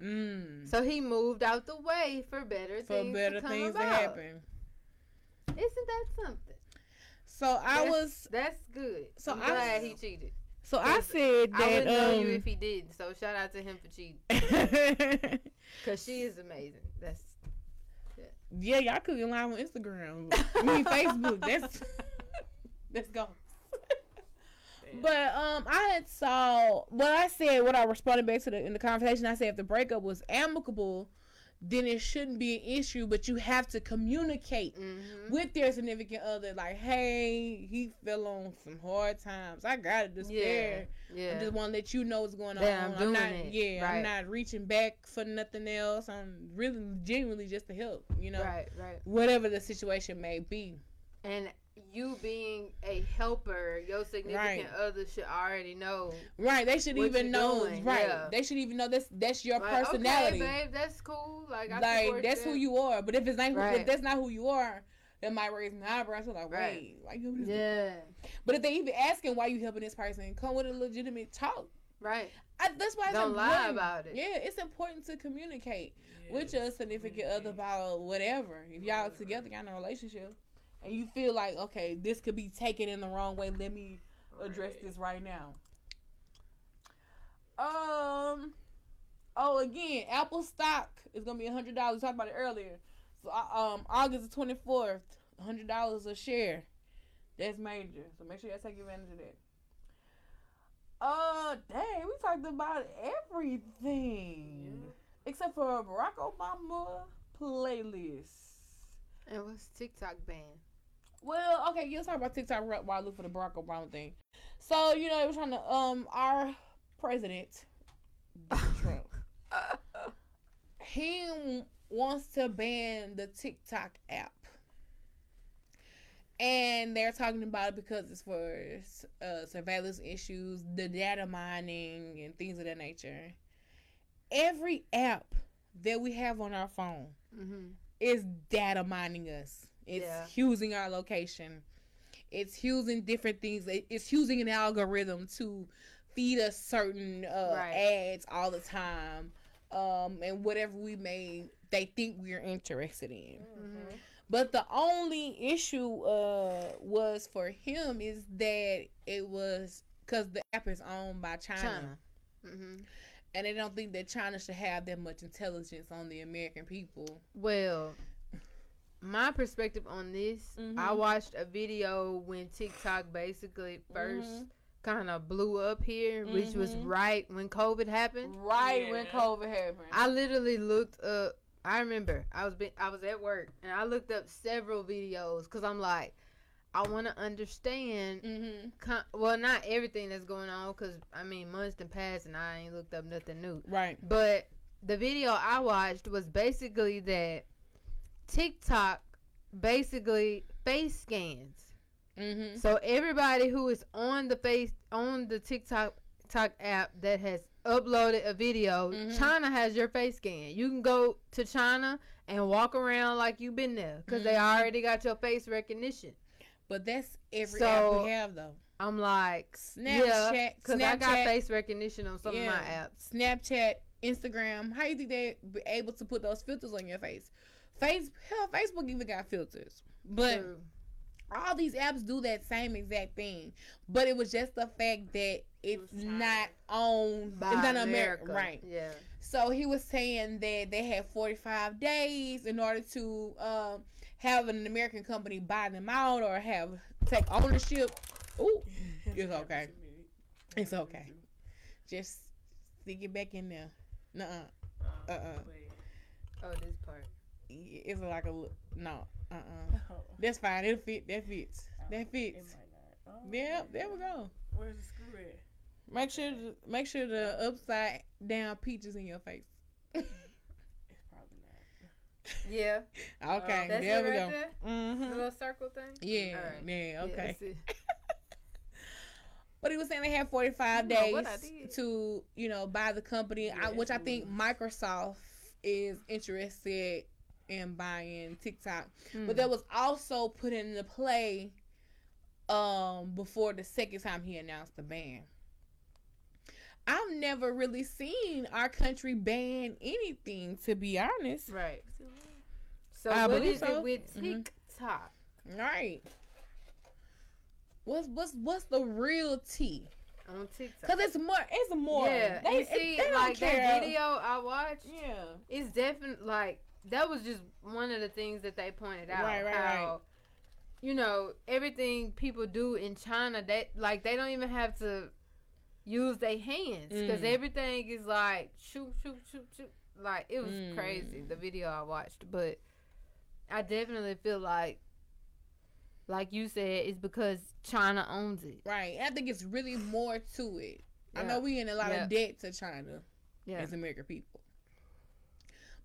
Mm.
So he moved out the way for better
For
things
better
to come
things to
about.
happen.
Isn't that something?
So I
That's-
was.
That's good.
So
I'm
I-
glad he cheated.
So I said that I
wouldn't know you
um,
if he didn't. So shout out to him for cheating. (laughs) Cause she is amazing. That's
yeah, y'all could be live on Instagram. I mean Facebook. That's (laughs) let's go. But um, I had saw what I said. What I responded back to the in the conversation. I said if the breakup was amicable, then it shouldn't be an issue. But you have to communicate
mm-hmm.
with their significant other. Like, hey, he fell on some hard times. I got it to spare.
yeah.
I just want to let you know what's going on.
That I'm doing
not,
it.
yeah, I'm not reaching back for nothing else. I'm really genuinely just to help. You know,
Right, right.
whatever the situation may be.
And you being a helper, your significant
Right.
other should already know.
Right. They should
What
even know.
doing,
right.
yeah.
They should even know that's that's your
Like,
personality.
Okay, babe, that's cool. Like, I
like that's
that.
who you are. But if it's not
Right.
if that's not who you are, that might raise an eyebrow. So like,
Right.
wait, why you helping this?
Yeah.
But if they even asking why you helping this person, come with a legitimate talk.
Right.
I, that's why it's
Don't lie about it.
Yeah, it's important to communicate
Yeah.
with your significant other about whatever. If y'all together got in a relationship and you feel like, okay, this could be taken in the wrong way, let me address
Right.
this right now. Um. Oh, again, Apple stock is gonna be a hundred dollars. Talked about it earlier. So, uh, um, August the twenty fourth, hundred dollars a share. That's major. So make sure y'all take advantage of that. Uh, dang, we talked about everything except for a Barack Obama playlist.
And what's TikTok ban?
Well, okay, let's talk about TikTok while I look for the Barack Obama thing. So, you know, they were trying to um our president (laughs) Trump. He wants to ban the TikTok app. And they're talking about it because it's for uh, surveillance issues, the data mining, and things of that nature. Every app that we have on our phone
Mm-hmm.
is data mining us. It's
Yeah.
using our location. It's using different things. It's using an algorithm to feed us certain uh,
Right.
ads all the time, um, and whatever we may they think we're interested in.
Mm-hmm.
But the only issue uh, was for him is that it was because the app is owned by China,
China. Mm-hmm.
and they don't think that China should have that much intelligence on the American people.
Well, my perspective on this,
Mhm.
I watched a video when TikTok basically 1st
Mhm.
kind of blew up here, which was
Mhm.
right when COVID happened.
Right when COVID happened.
I literally looked up. I remember I was be, I was at work and I looked up several videos because I'm like, I want to understand.
mm-hmm.
Con- well, not everything that's going on because I mean months done passed and I ain't looked up nothing new.
Right.
But the video I watched was basically that TikTok basically face scans.
Mm-hmm.
So everybody who is on the face on the TikTok TikTok app that has uploaded a video,
Mhm.
China has your face scan. You can go to China and walk around like you've been there because they
Mhm.
already got your face recognition.
But that's every
So,
app we have though.
I'm like,
Snapchat,
yeah, because I got face recognition on some of my apps.
Snapchat, Instagram. How you think they be able to put those filters on your face? Face hell, Facebook even got filters. But
True.
all these apps do that same exact thing. But it was just the fact that it's not owned
By
it's not
America,
America. Right.
Yeah.
So he was saying that they had 45 days in order to um, have an American company buy them out or have take ownership. Ooh, It's (laughs) okay. It's okay. just stick it back in there. Nuh-uh.
Uh,
Uh-uh.
Oh, this part.
It's like a no. Uh-uh. (laughs)
Oh,
That's fine. It'll fit. That fits. That fits.
might not. Oh,
Yeah, there we go.
Where's the screw at?
Make sure to, make sure the upside down peaches in your face. (laughs)
It's probably not.
Yeah. (laughs)
Okay,
That's
there
it
we
right
go.
there? The
Mm-hmm.
little circle thing?
Yeah,
All right.
yeah,
Yeah,
okay.
that's it.
But he was saying they had 45
You know
days
what I did.
to, you know, buy the company, I, which I think Microsoft is interested in buying TikTok.
Hmm.
But that was also put into play um before the second time he announced the ban. I've never really seen our country ban anything, to be honest.
Right. So
I
what
believe so.
it with
Mhm.
TikTok?
Right. What's what's what's the real tea?
On TikTok.
Cause it's more, it's more.
Yeah,
they,
and see,
don't
like that video I watched,
Yeah.
it's definitely like that was just one of the things that they pointed out.
Right, right,
how,
right.
You know, everything people do in China, they like they don't even have to use their hands because
Mm.
everything is like shoot, shoot, shoot, shoot. Like it was
Mm.
crazy the video I watched, but I definitely feel like, like you said, it's because China owns it.
Right. I think it's really more to it. I know we in a lot of debt to China
Yeah.
as American people.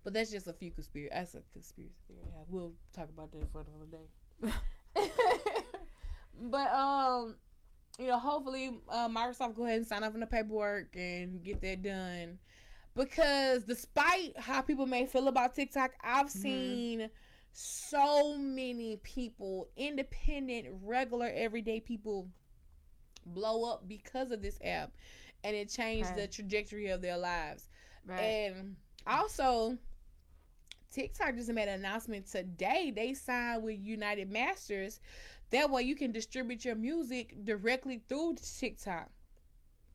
But that's just a few conspiracy. That's a conspiracy theory. Yeah, We'll talk about that for another day. (laughs) but um, you know, hopefully uh, Microsoft go ahead and sign off on the paperwork and get that done. Because despite how people may feel about TikTok, I've
Mm-hmm.
seen so many people, independent, regular, everyday people, blow up because of this app, and it changed the trajectory of their lives.
Right.
And also, TikTok just made an announcement today. They signed with United Masters. That way, you can distribute your music directly through TikTok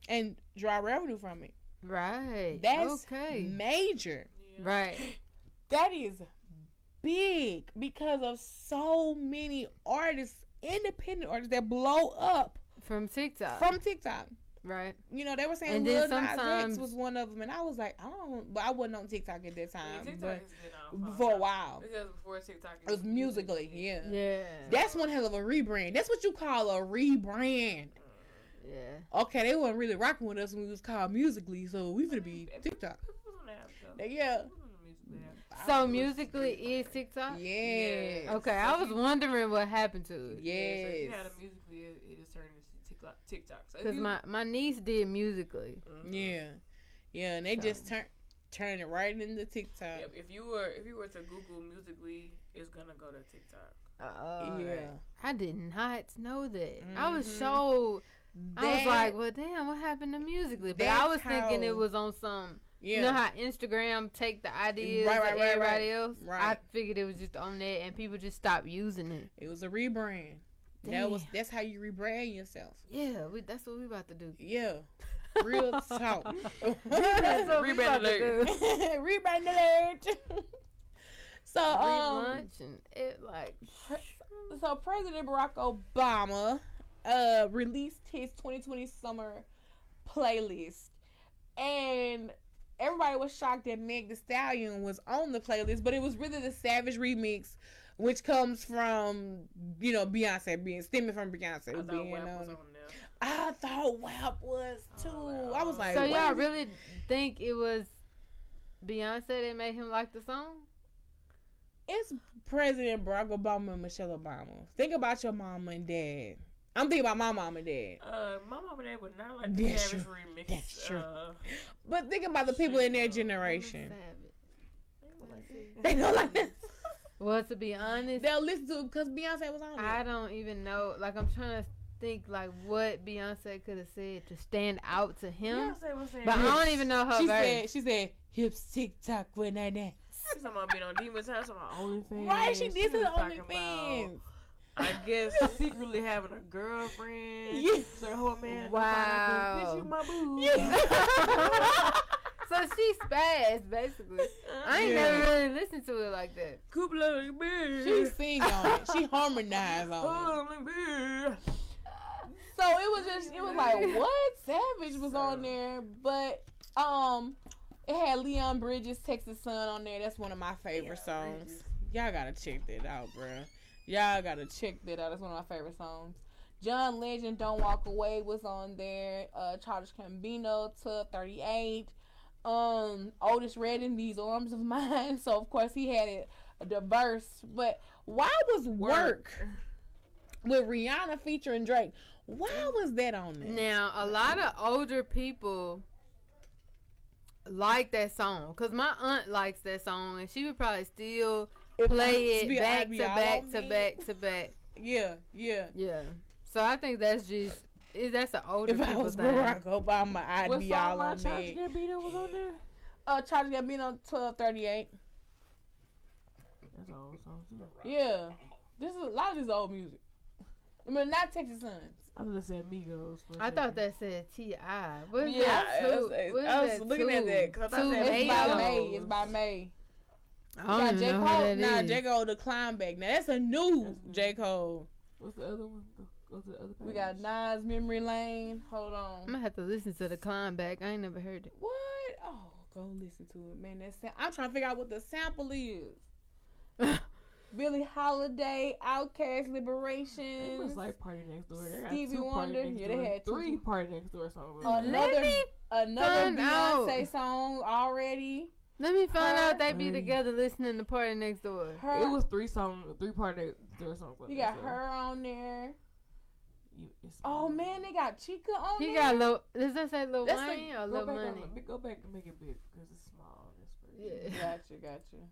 and draw revenue from it.
right.
That's
okay.
major.
Right.
That is big because of so many artists, independent artists that blow up
From TikTok.
from TikTok.
Right.
You know, they were saying
And
Lil
then
Nas X was one of them, and I was like, I don't, but I wasn't on TikTok at that
Yeah,
time.
TikTok
but
has been
for a while,
Because before TikTok,
it was Musical.ly, yeah.
Yeah.
That's one hell of a rebrand. That's what you call a rebrand. Mm-hmm.
Yeah.
Okay, they wasn't really rocking with us when we was called Musical.ly, so we finna be TikTok. Yeah.
So Musical.ly is TikTok.
Yeah.
Okay, I was wondering what happened to it.
Yeah, so if you
Yes.
had a Musical.ly, it, it just turned into TikTok. TikTok. So
Cause
you-
my my niece did Musical.ly.
Mhm.
Yeah. Yeah, and they just turn turn it right into TikTok.
Yep, if you were if you were to Google Musical.ly, it's gonna go to TikTok.
Uh,
yeah.
I did not know that. I was
Mhm.
so. I was like, well, damn, what happened to Musical.ly? But I was thinking
how-
it was on some.
yeah.
You know how Instagram take the ideas
Right, right,
of
right,
everybody
right.
else? I figured it was just on there and people just stopped using it.
it was a rebrand. That was that's how you rebrand yourself.
Yeah, we, that's what we about to do.
Yeah. Real (laughs) talk.
That's (laughs) what we
Rebrand
about
alert. (laughs)
rebrand alert. so um
and it like
so President Barack Obama uh released his 2020 summer playlist and everybody was shocked that Meg Thee Stallion was on the playlist but it was really the Savage remix which comes from you know Beyonce being stemming from Beyonce
I thought
being
WAP
on
was on there.
I thought WAP was too
Oh,
I was like
So
what
y'all really think it was Beyonce that made him like the song?
it's President Barack Obama and Michelle Obama think about your mama and dad I'm thinking about my mom and dad
Uh, my mom and dad would not like the
That's
Savage
true.
remix.
That's true.
Uh,
But think about the people in their generation. They don't like this.
Well, to be honest,
They'll listen to it because Beyonce was on it.
I don't even know. Like, I'm trying to think like what Beyonce could have said to stand out to him.
Beyonce was saying,
But I don't even know her
She
verse.
said, she said, hips tick tock when I dance.
She's talking about being on Demon's House on my OnlyFans.
Right, she did
was
it on
talking
OnlyFans.
I guess (laughs) secretly having a girlfriend.
Yeah.
So her whole man.
Wow.
Bitch, you my boo.
Yeah. (laughs) (laughs)
so she spazzed basically. I ain't
Yeah.
never really listened to it like that.
Coop like bitch.
she sing on it. She harmonized on it.
Like, bitch.
So it was just, it was like, what? Savage was on there, but um, it had Leon Bridges, Texas Sun on there. That's one of my favorite songs. Y'all gotta check that out, bruh. Y'all gotta check that out. That's one of my favorite songs. John Legend, Don't Walk Away was on there. Uh, Childish Gambino, to 38. Um, Otis Redding, These Arms of (laughs) Mine. So of course he had it diverse. But why was work with Rihanna featuring Drake? Why was that on there?
Now, a lot of older people like that song because my aunt likes that song and she would probably still
If
play it
be-
back
I'd be
to back to back to back.
Yeah, yeah.
Yeah. So I think that's just is that's an older
If I was
thing.
Barack Obama, I'd
What
be
song
all
by
on
Childish
me.
Gambino was on there?
Uh, Charlie Gambino, twelve thirty eight.
That's an old song too.
Yeah, this is a lot of this old music. I mean, not Texas Sons.
I was gonna say Migos. for a
I thought that said T I. What is
Yeah,
that?
I was-
Two-
I was
that?
looking at that because I thought
two
that
It's by. May. It's by May.
I
We
don't
got J Cole. Nah,
is.
J Cole the climb back. Now that's a new
That's new.
J Cole.
What's the other one? Go- Go the other page.
We got Nas Memory Lane. Hold on.
I'm gonna have to listen to the climb back. I ain't never heard it.
What? Oh, go listen to it, man. That's I'm trying to figure out what the sample is. (laughs) Billie Holiday, Outkast, Liberation.
It was like Party Next Door. They got
Stevie
two
Wonder.
Next
Yeah, they
Door.
had two.
three Party Next Door songs.
Another
Let
another
find out.
Beyonce song already.
Let me find
Her-
out they be together listening to Party Next Door.
Her,
It was three song, three Party Next Door songs.
you got her on there.
You, it's-
Oh man, they got Chica on
He
there.
got Lil. Does that say Lil
That's
Wayne or
Go
Lil
back,
Money?
on, go back and make it big because it's small. That's pretty.
Yeah. (laughs)
Gotcha, gotcha.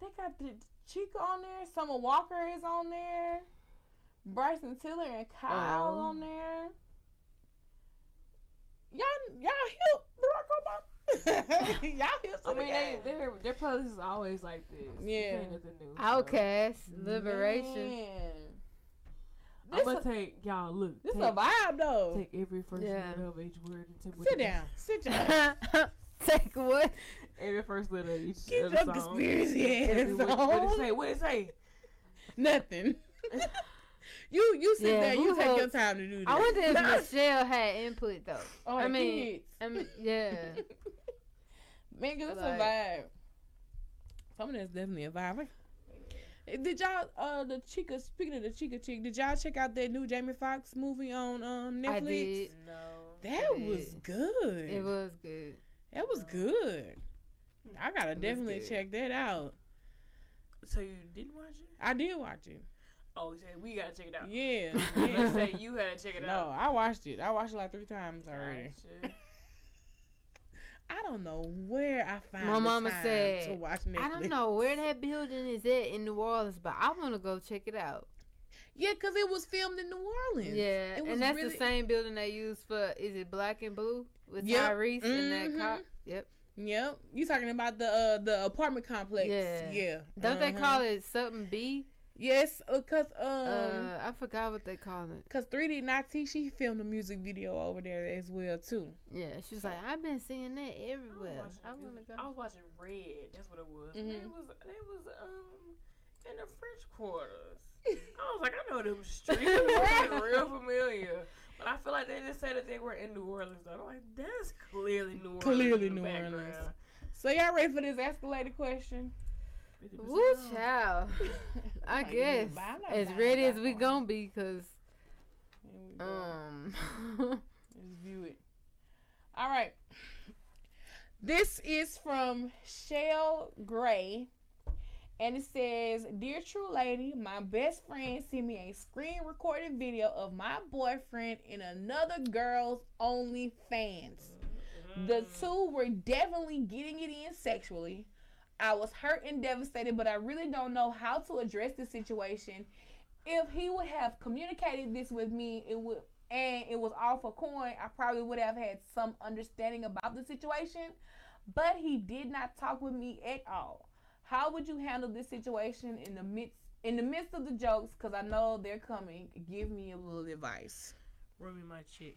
They got the Chica on there. Summer Walker is on there. Bryson Tiller and Kyle
Oh.
on there. Y'all, y'all help Barack Obama. (laughs) y'all help.
I mean, they, their their playlist is always like this.
Yeah.
This ain't nothing new.
Outkast, liberation.
Man.
I'm
This,
gonna
a,
take y'all. Look,
this
take,
a vibe though.
take every first
Yeah.
letter of each word and tell me what
Sit
it-
down. Sit down. (laughs)
Take what?
Every first letter of each
Get
of the song.
conspiracy
Every-
ass
what, what it
on.
say? What it say?
Nothing. (laughs) you you sit
Yeah,
there. You
who
take your time to do this.
I wonder if (laughs) Michelle had input though.
Oh,
I mean,
kids.
I mean, yeah.
Man, 'cause it's
Like-
a vibe. Some of that's definitely a vibe. Did y'all uh the Chica speaking of the Chica chick, did y'all check out that new Jamie Foxx movie on um Netflix?
I did.
No.
That
I
was good.
It was good.
that was good. I gotta
was
definitely check that out.
So you didn't watch it?
I did watch it.
Oh, you said we gotta check it out.
Yeah. (laughs)
Let's
yeah.
say you had to check it
no,
out.
No, I watched it. I watched it like three times already. I don't know where I found
My mama
time
said,
to watch Netflix.
I don't know where that building is at in New Orleans, but I want to go check it out.
Yeah, because it was filmed in New Orleans.
Yeah, and that's
really-
the same building they used for is it Black and Blue with
Yep.
Tyrese and that
Mhm.
cop? Yep.
Yep. You talking about the uh, the apartment complex?
Yeah.
Yeah.
Don't they
Uh-huh.
call it something B?
Yes, because um,
uh, I forgot what they call it.
cause 3D Na'Tee she filmed a music video over there as well too.
Yeah, she was like, I've been seeing that
I
everywhere.
was
I
watching,
want to
I was watching Red. That's what it was.
Mhm.
It was it was um in the French quarters. I was like, I know them streets. They look (laughs) real familiar. But I feel like they just said that they were in New Orleans. Though. I'm like, that's clearly New Orleans.
Clearly New
background.
Orleans. So y'all ready for this escalated question?
50%
Woo, child. (laughs) I guess as ready as we gonna be, cause
go.
um, (laughs)
Let's view it. All right. This is from Shell Gray. And it says, Dear Tru Lady, my best friend sent me a screen recorded video of my boyfriend in another girl's OnlyFans. The two were definitely getting it in sexually. I was hurt and devastated, but I really don't know how to address the situation. If he would have communicated this with me, it would and it was all for coin, I probably would have had some understanding about the situation. But he did not talk with me at all. How would you handle this situation in the midst in the midst of the jokes? Because I know they're coming. Give me a little advice.
Me my chick.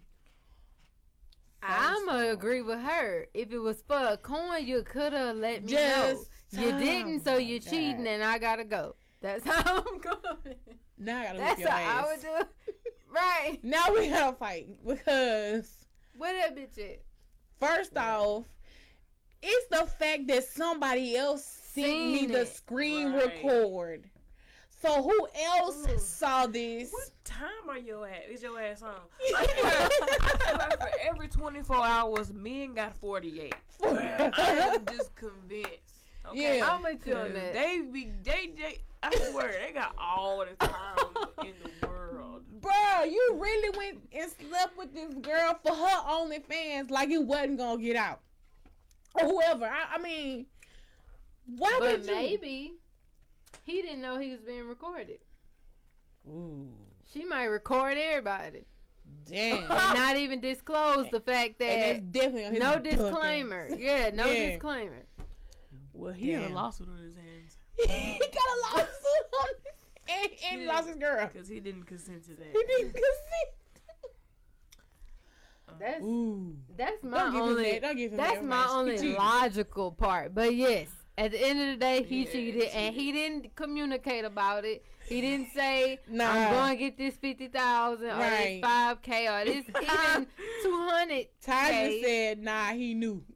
I'ma agree with her. If it was for a coin, you could have let me know. You didn't, so you're
God.
cheating, and I gotta go. That's how I'm (laughs) going.
Now I gotta
That's
whip your
how I would do. it. Right. (laughs)
Now we gotta fight because
Where that bitch at?
first off, it's the fact that somebody else sent me the
it.
screen
Right.
record. So who else
Ooh.
saw this?
What time are you at? Is your ass on? Like- (laughs) I feel like for every 24 hours, men got 48. I am just convinced. Okay?
Yeah.
I'm with you on
Cause
that.
They be they they. I swear they got all the time in the world.
Bro, you really went and slept with this girl for her OnlyFans like it wasn't gonna get out. Or whoever. I, I mean, why
but
would you?
maybe he didn't know he was being recorded.
Ooh,
She might record everybody
damn.
and not even disclose the fact
and it's
that
definitely his
no
bucket.
disclaimer. (laughs) Yeah, no
Yeah.
disclaimer.
Well, he had a lawsuit on his hands (laughs)
he got a lawsuit on and, and
Yeah.
lost his girl.
because he didn't consent to that.
He didn't consent. (laughs)
That's
Ooh.
that's my
Don't give him
only
that. Don't give him
that's my only logical part. But yes, at the end of the day, he
Yeah,
cheated,
he
and he didn't communicate about it. He didn't say,
Nah.
"I'm going to get this fifty thousand or
Right.
this five k or this (laughs) even two hundred.
Ty
Okay.
just said, nah, he knew. (laughs)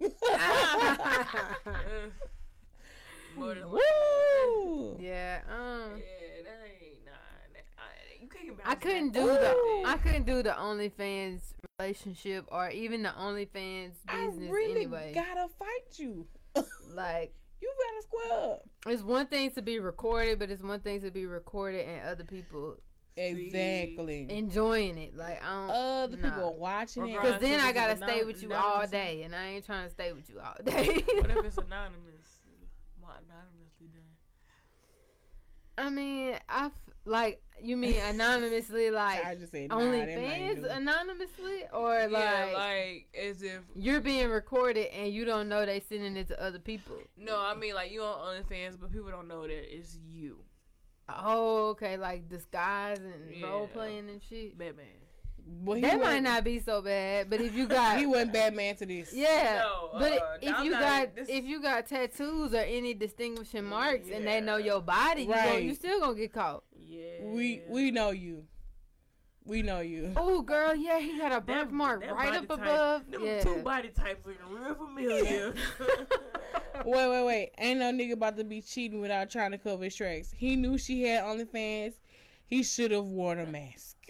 More than
Woo!
yeah, um,
Yeah, that ain't nah. That, I, you can't
I couldn't
back
do
off
the
that.
I couldn't do the OnlyFans relationship or even the OnlyFans business.
I really
anyway.
gotta fight you. (laughs)
like
You gotta square up.
it's one thing to be recorded, but it's one thing to be recorded and other people
Exactly.
enjoying it. Like I don't.
Other
nah.
people watching it.
Cause then I gotta
anon-
stay with you all day, and I ain't trying to stay with you all day.
What if it's (laughs) anonymous? More anonymously done.
I mean, I f- like you mean anonymously, like (laughs)
I just said nah, I didn't know you
OnlyFans
knew.
anonymously, or
yeah,
like,
like as if
you're being recorded and you don't know they sending it to other people.
no, I mean like you on OnlyFans, but people don't know that it's you,
Oh, okay, like disguise and
Yeah.
role playing and shit.
Batman.
Well, he
That might
wasn't-
be so bad, but if you got (laughs)
He wasn't Batman to this.
Yeah,
No,
but
uh,
if
I'm
you
not-
got
this-
if you got tattoos or any distinguishing marks and they know your body, you, gon-
Right.
you still gonna get caught.
Yeah,
We we know you. We know you.
Oh, girl, yeah, he got a
That-
birthmark right up
type-
above.
Them
yeah.
two body types looking real familiar. (laughs) (laughs)
Wait, wait, wait. Ain't no nigga about to be cheating without trying to cover his tracks. He knew she had OnlyFans. He should have worn a mask. (laughs)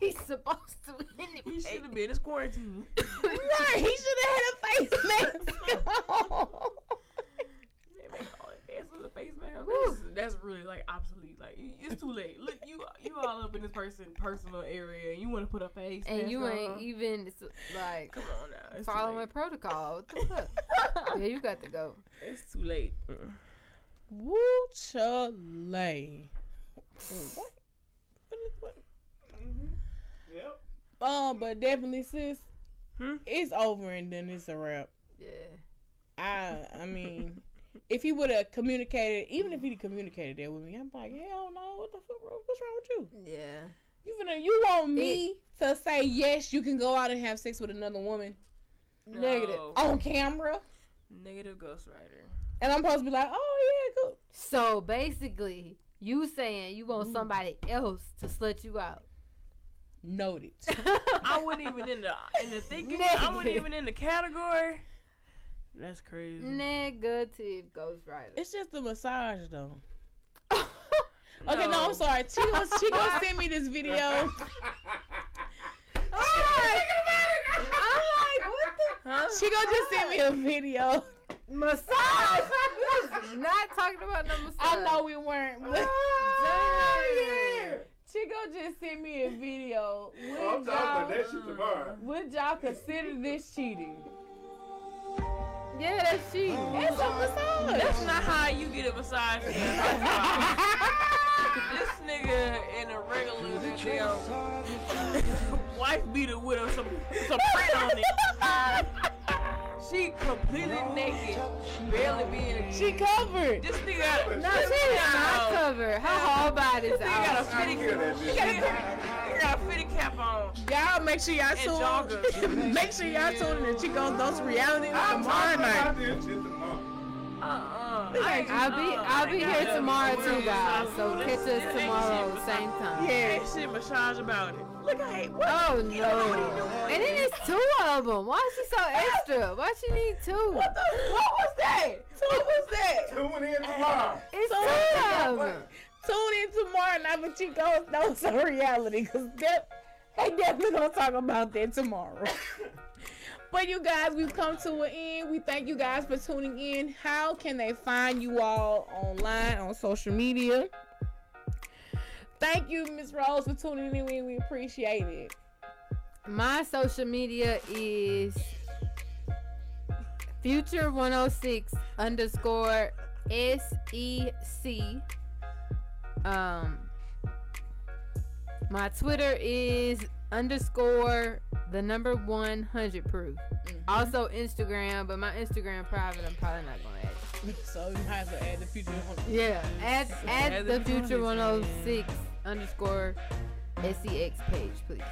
He's supposed to
he
anyway.
should have been. It's quarantine. (laughs)
right, he should have had a face (laughs) mask on.
They make OnlyFans with a face mask. That's, that's really like obsolete. Like it's too late. Look, you you all up in this person's personal area, and you want to put a face
And
mask
you
on.
ain't even s- like
Come on now, it's
following protocol. What the fuck? yeah, you got to go.
It's too late.
Woo Chale. What? What?
Yep.
Um, but definitely, sis,
Hmm?
it's over and then it's a wrap.
Yeah.
I, I mean, (laughs) if he would have communicated, even if he communicated that with me, I'm like, hell no, what the fuck, bro? What's wrong with you?
Yeah.
You finna, you want me to say yes, you can go out and have sex with another woman
Negative.
On camera,
Negative ghostwriter.
and I'm supposed to be like, oh yeah, cool.
So basically, you saying you want somebody else to slut you out.
Noted. (laughs)
I wasn't even in the in the thinking. I wasn't even in the category. That's crazy.
Negative ghostwriter.
it's just a massage though. (laughs) Okay, no, I'm sorry. She gonna, she gonna (laughs) send me this video.
I'm like, what
Huh?
She gonna just send me a video.
massage? We was not talking about no massage.
I know we weren't, but (laughs)
Oh, yeah.
she gonna just send me a video.
Oh, I'm
Would
talking about
y'all,
that shit tomorrow.
would y'all consider this cheating?
Yeah, that's cheating.
It's a massage.
That's not how you get a massage. (laughs) this nigga in a regular damn wife beater with some some print on it. (laughs) She completely naked, barely being.
she covered.
This nigga got
No, she is not covered. Her whole body's
This nigga got a
out.
fitted,
hear that
he
bitch.
got a- he fitted cap on.
Y'all make sure y'all tune. (laughs) make sure y'all tune in to Chico's Dose Reality tomorrow night.
this shit tomorrow.
Uh-uh.
I'll be I'll be here tomorrow too, guys. So catch us tomorrow, same time.
Yeah.
Ain't shit massage about it. Look, I hate what?
Oh no! And then it's two of them. Why is she so extra? Why she need two?
What the? What was that? What was that?
Tune in tomorrow.
It's two of them.
Tune in tomorrow night for Chico's Dose of Reality because they definitely gonna talk about that tomorrow. (laughs) But you guys, we've come to an end. We thank you guys for tuning in. How can they find you all online on social media? Thank you, Miss Rose, for tuning in. We appreciate it.
My social media is future 106 underscore S E C. Um, my Twitter is underscore the number 100 proof. Also Instagram, but my Instagram private. I'm probably not gonna add. It. (laughs)
So you might as well add the future one.
Yeah, add add
Add
the
the
future
106.
106 underscore sex page, please.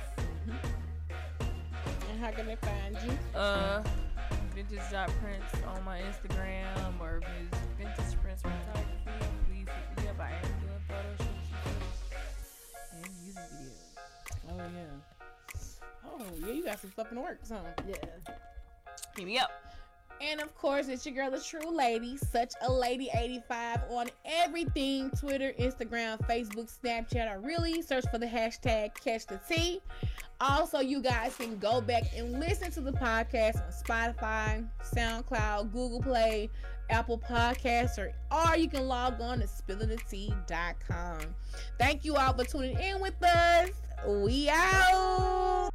And how can they find you?
Uh, vintage dot prints on my Instagram or vis- vintage prints photography. Please hit me up. I am doing photo shoots and music videos.
Oh yeah. Oh yeah, you got some stuff in the works, huh?
Yeah.
Hit me up.
And of course, it's your girl, the Tru Lady, such a lady 85 on everything Twitter, Instagram, Facebook, Snapchat, or really search for the hashtag Catch the Tea. Also, you guys can go back and listen to the podcast on Spotify, SoundCloud, Google Play, Apple Podcasts, or, or you can log on to spillinthetea.com. Thank you all for tuning in with us. We out.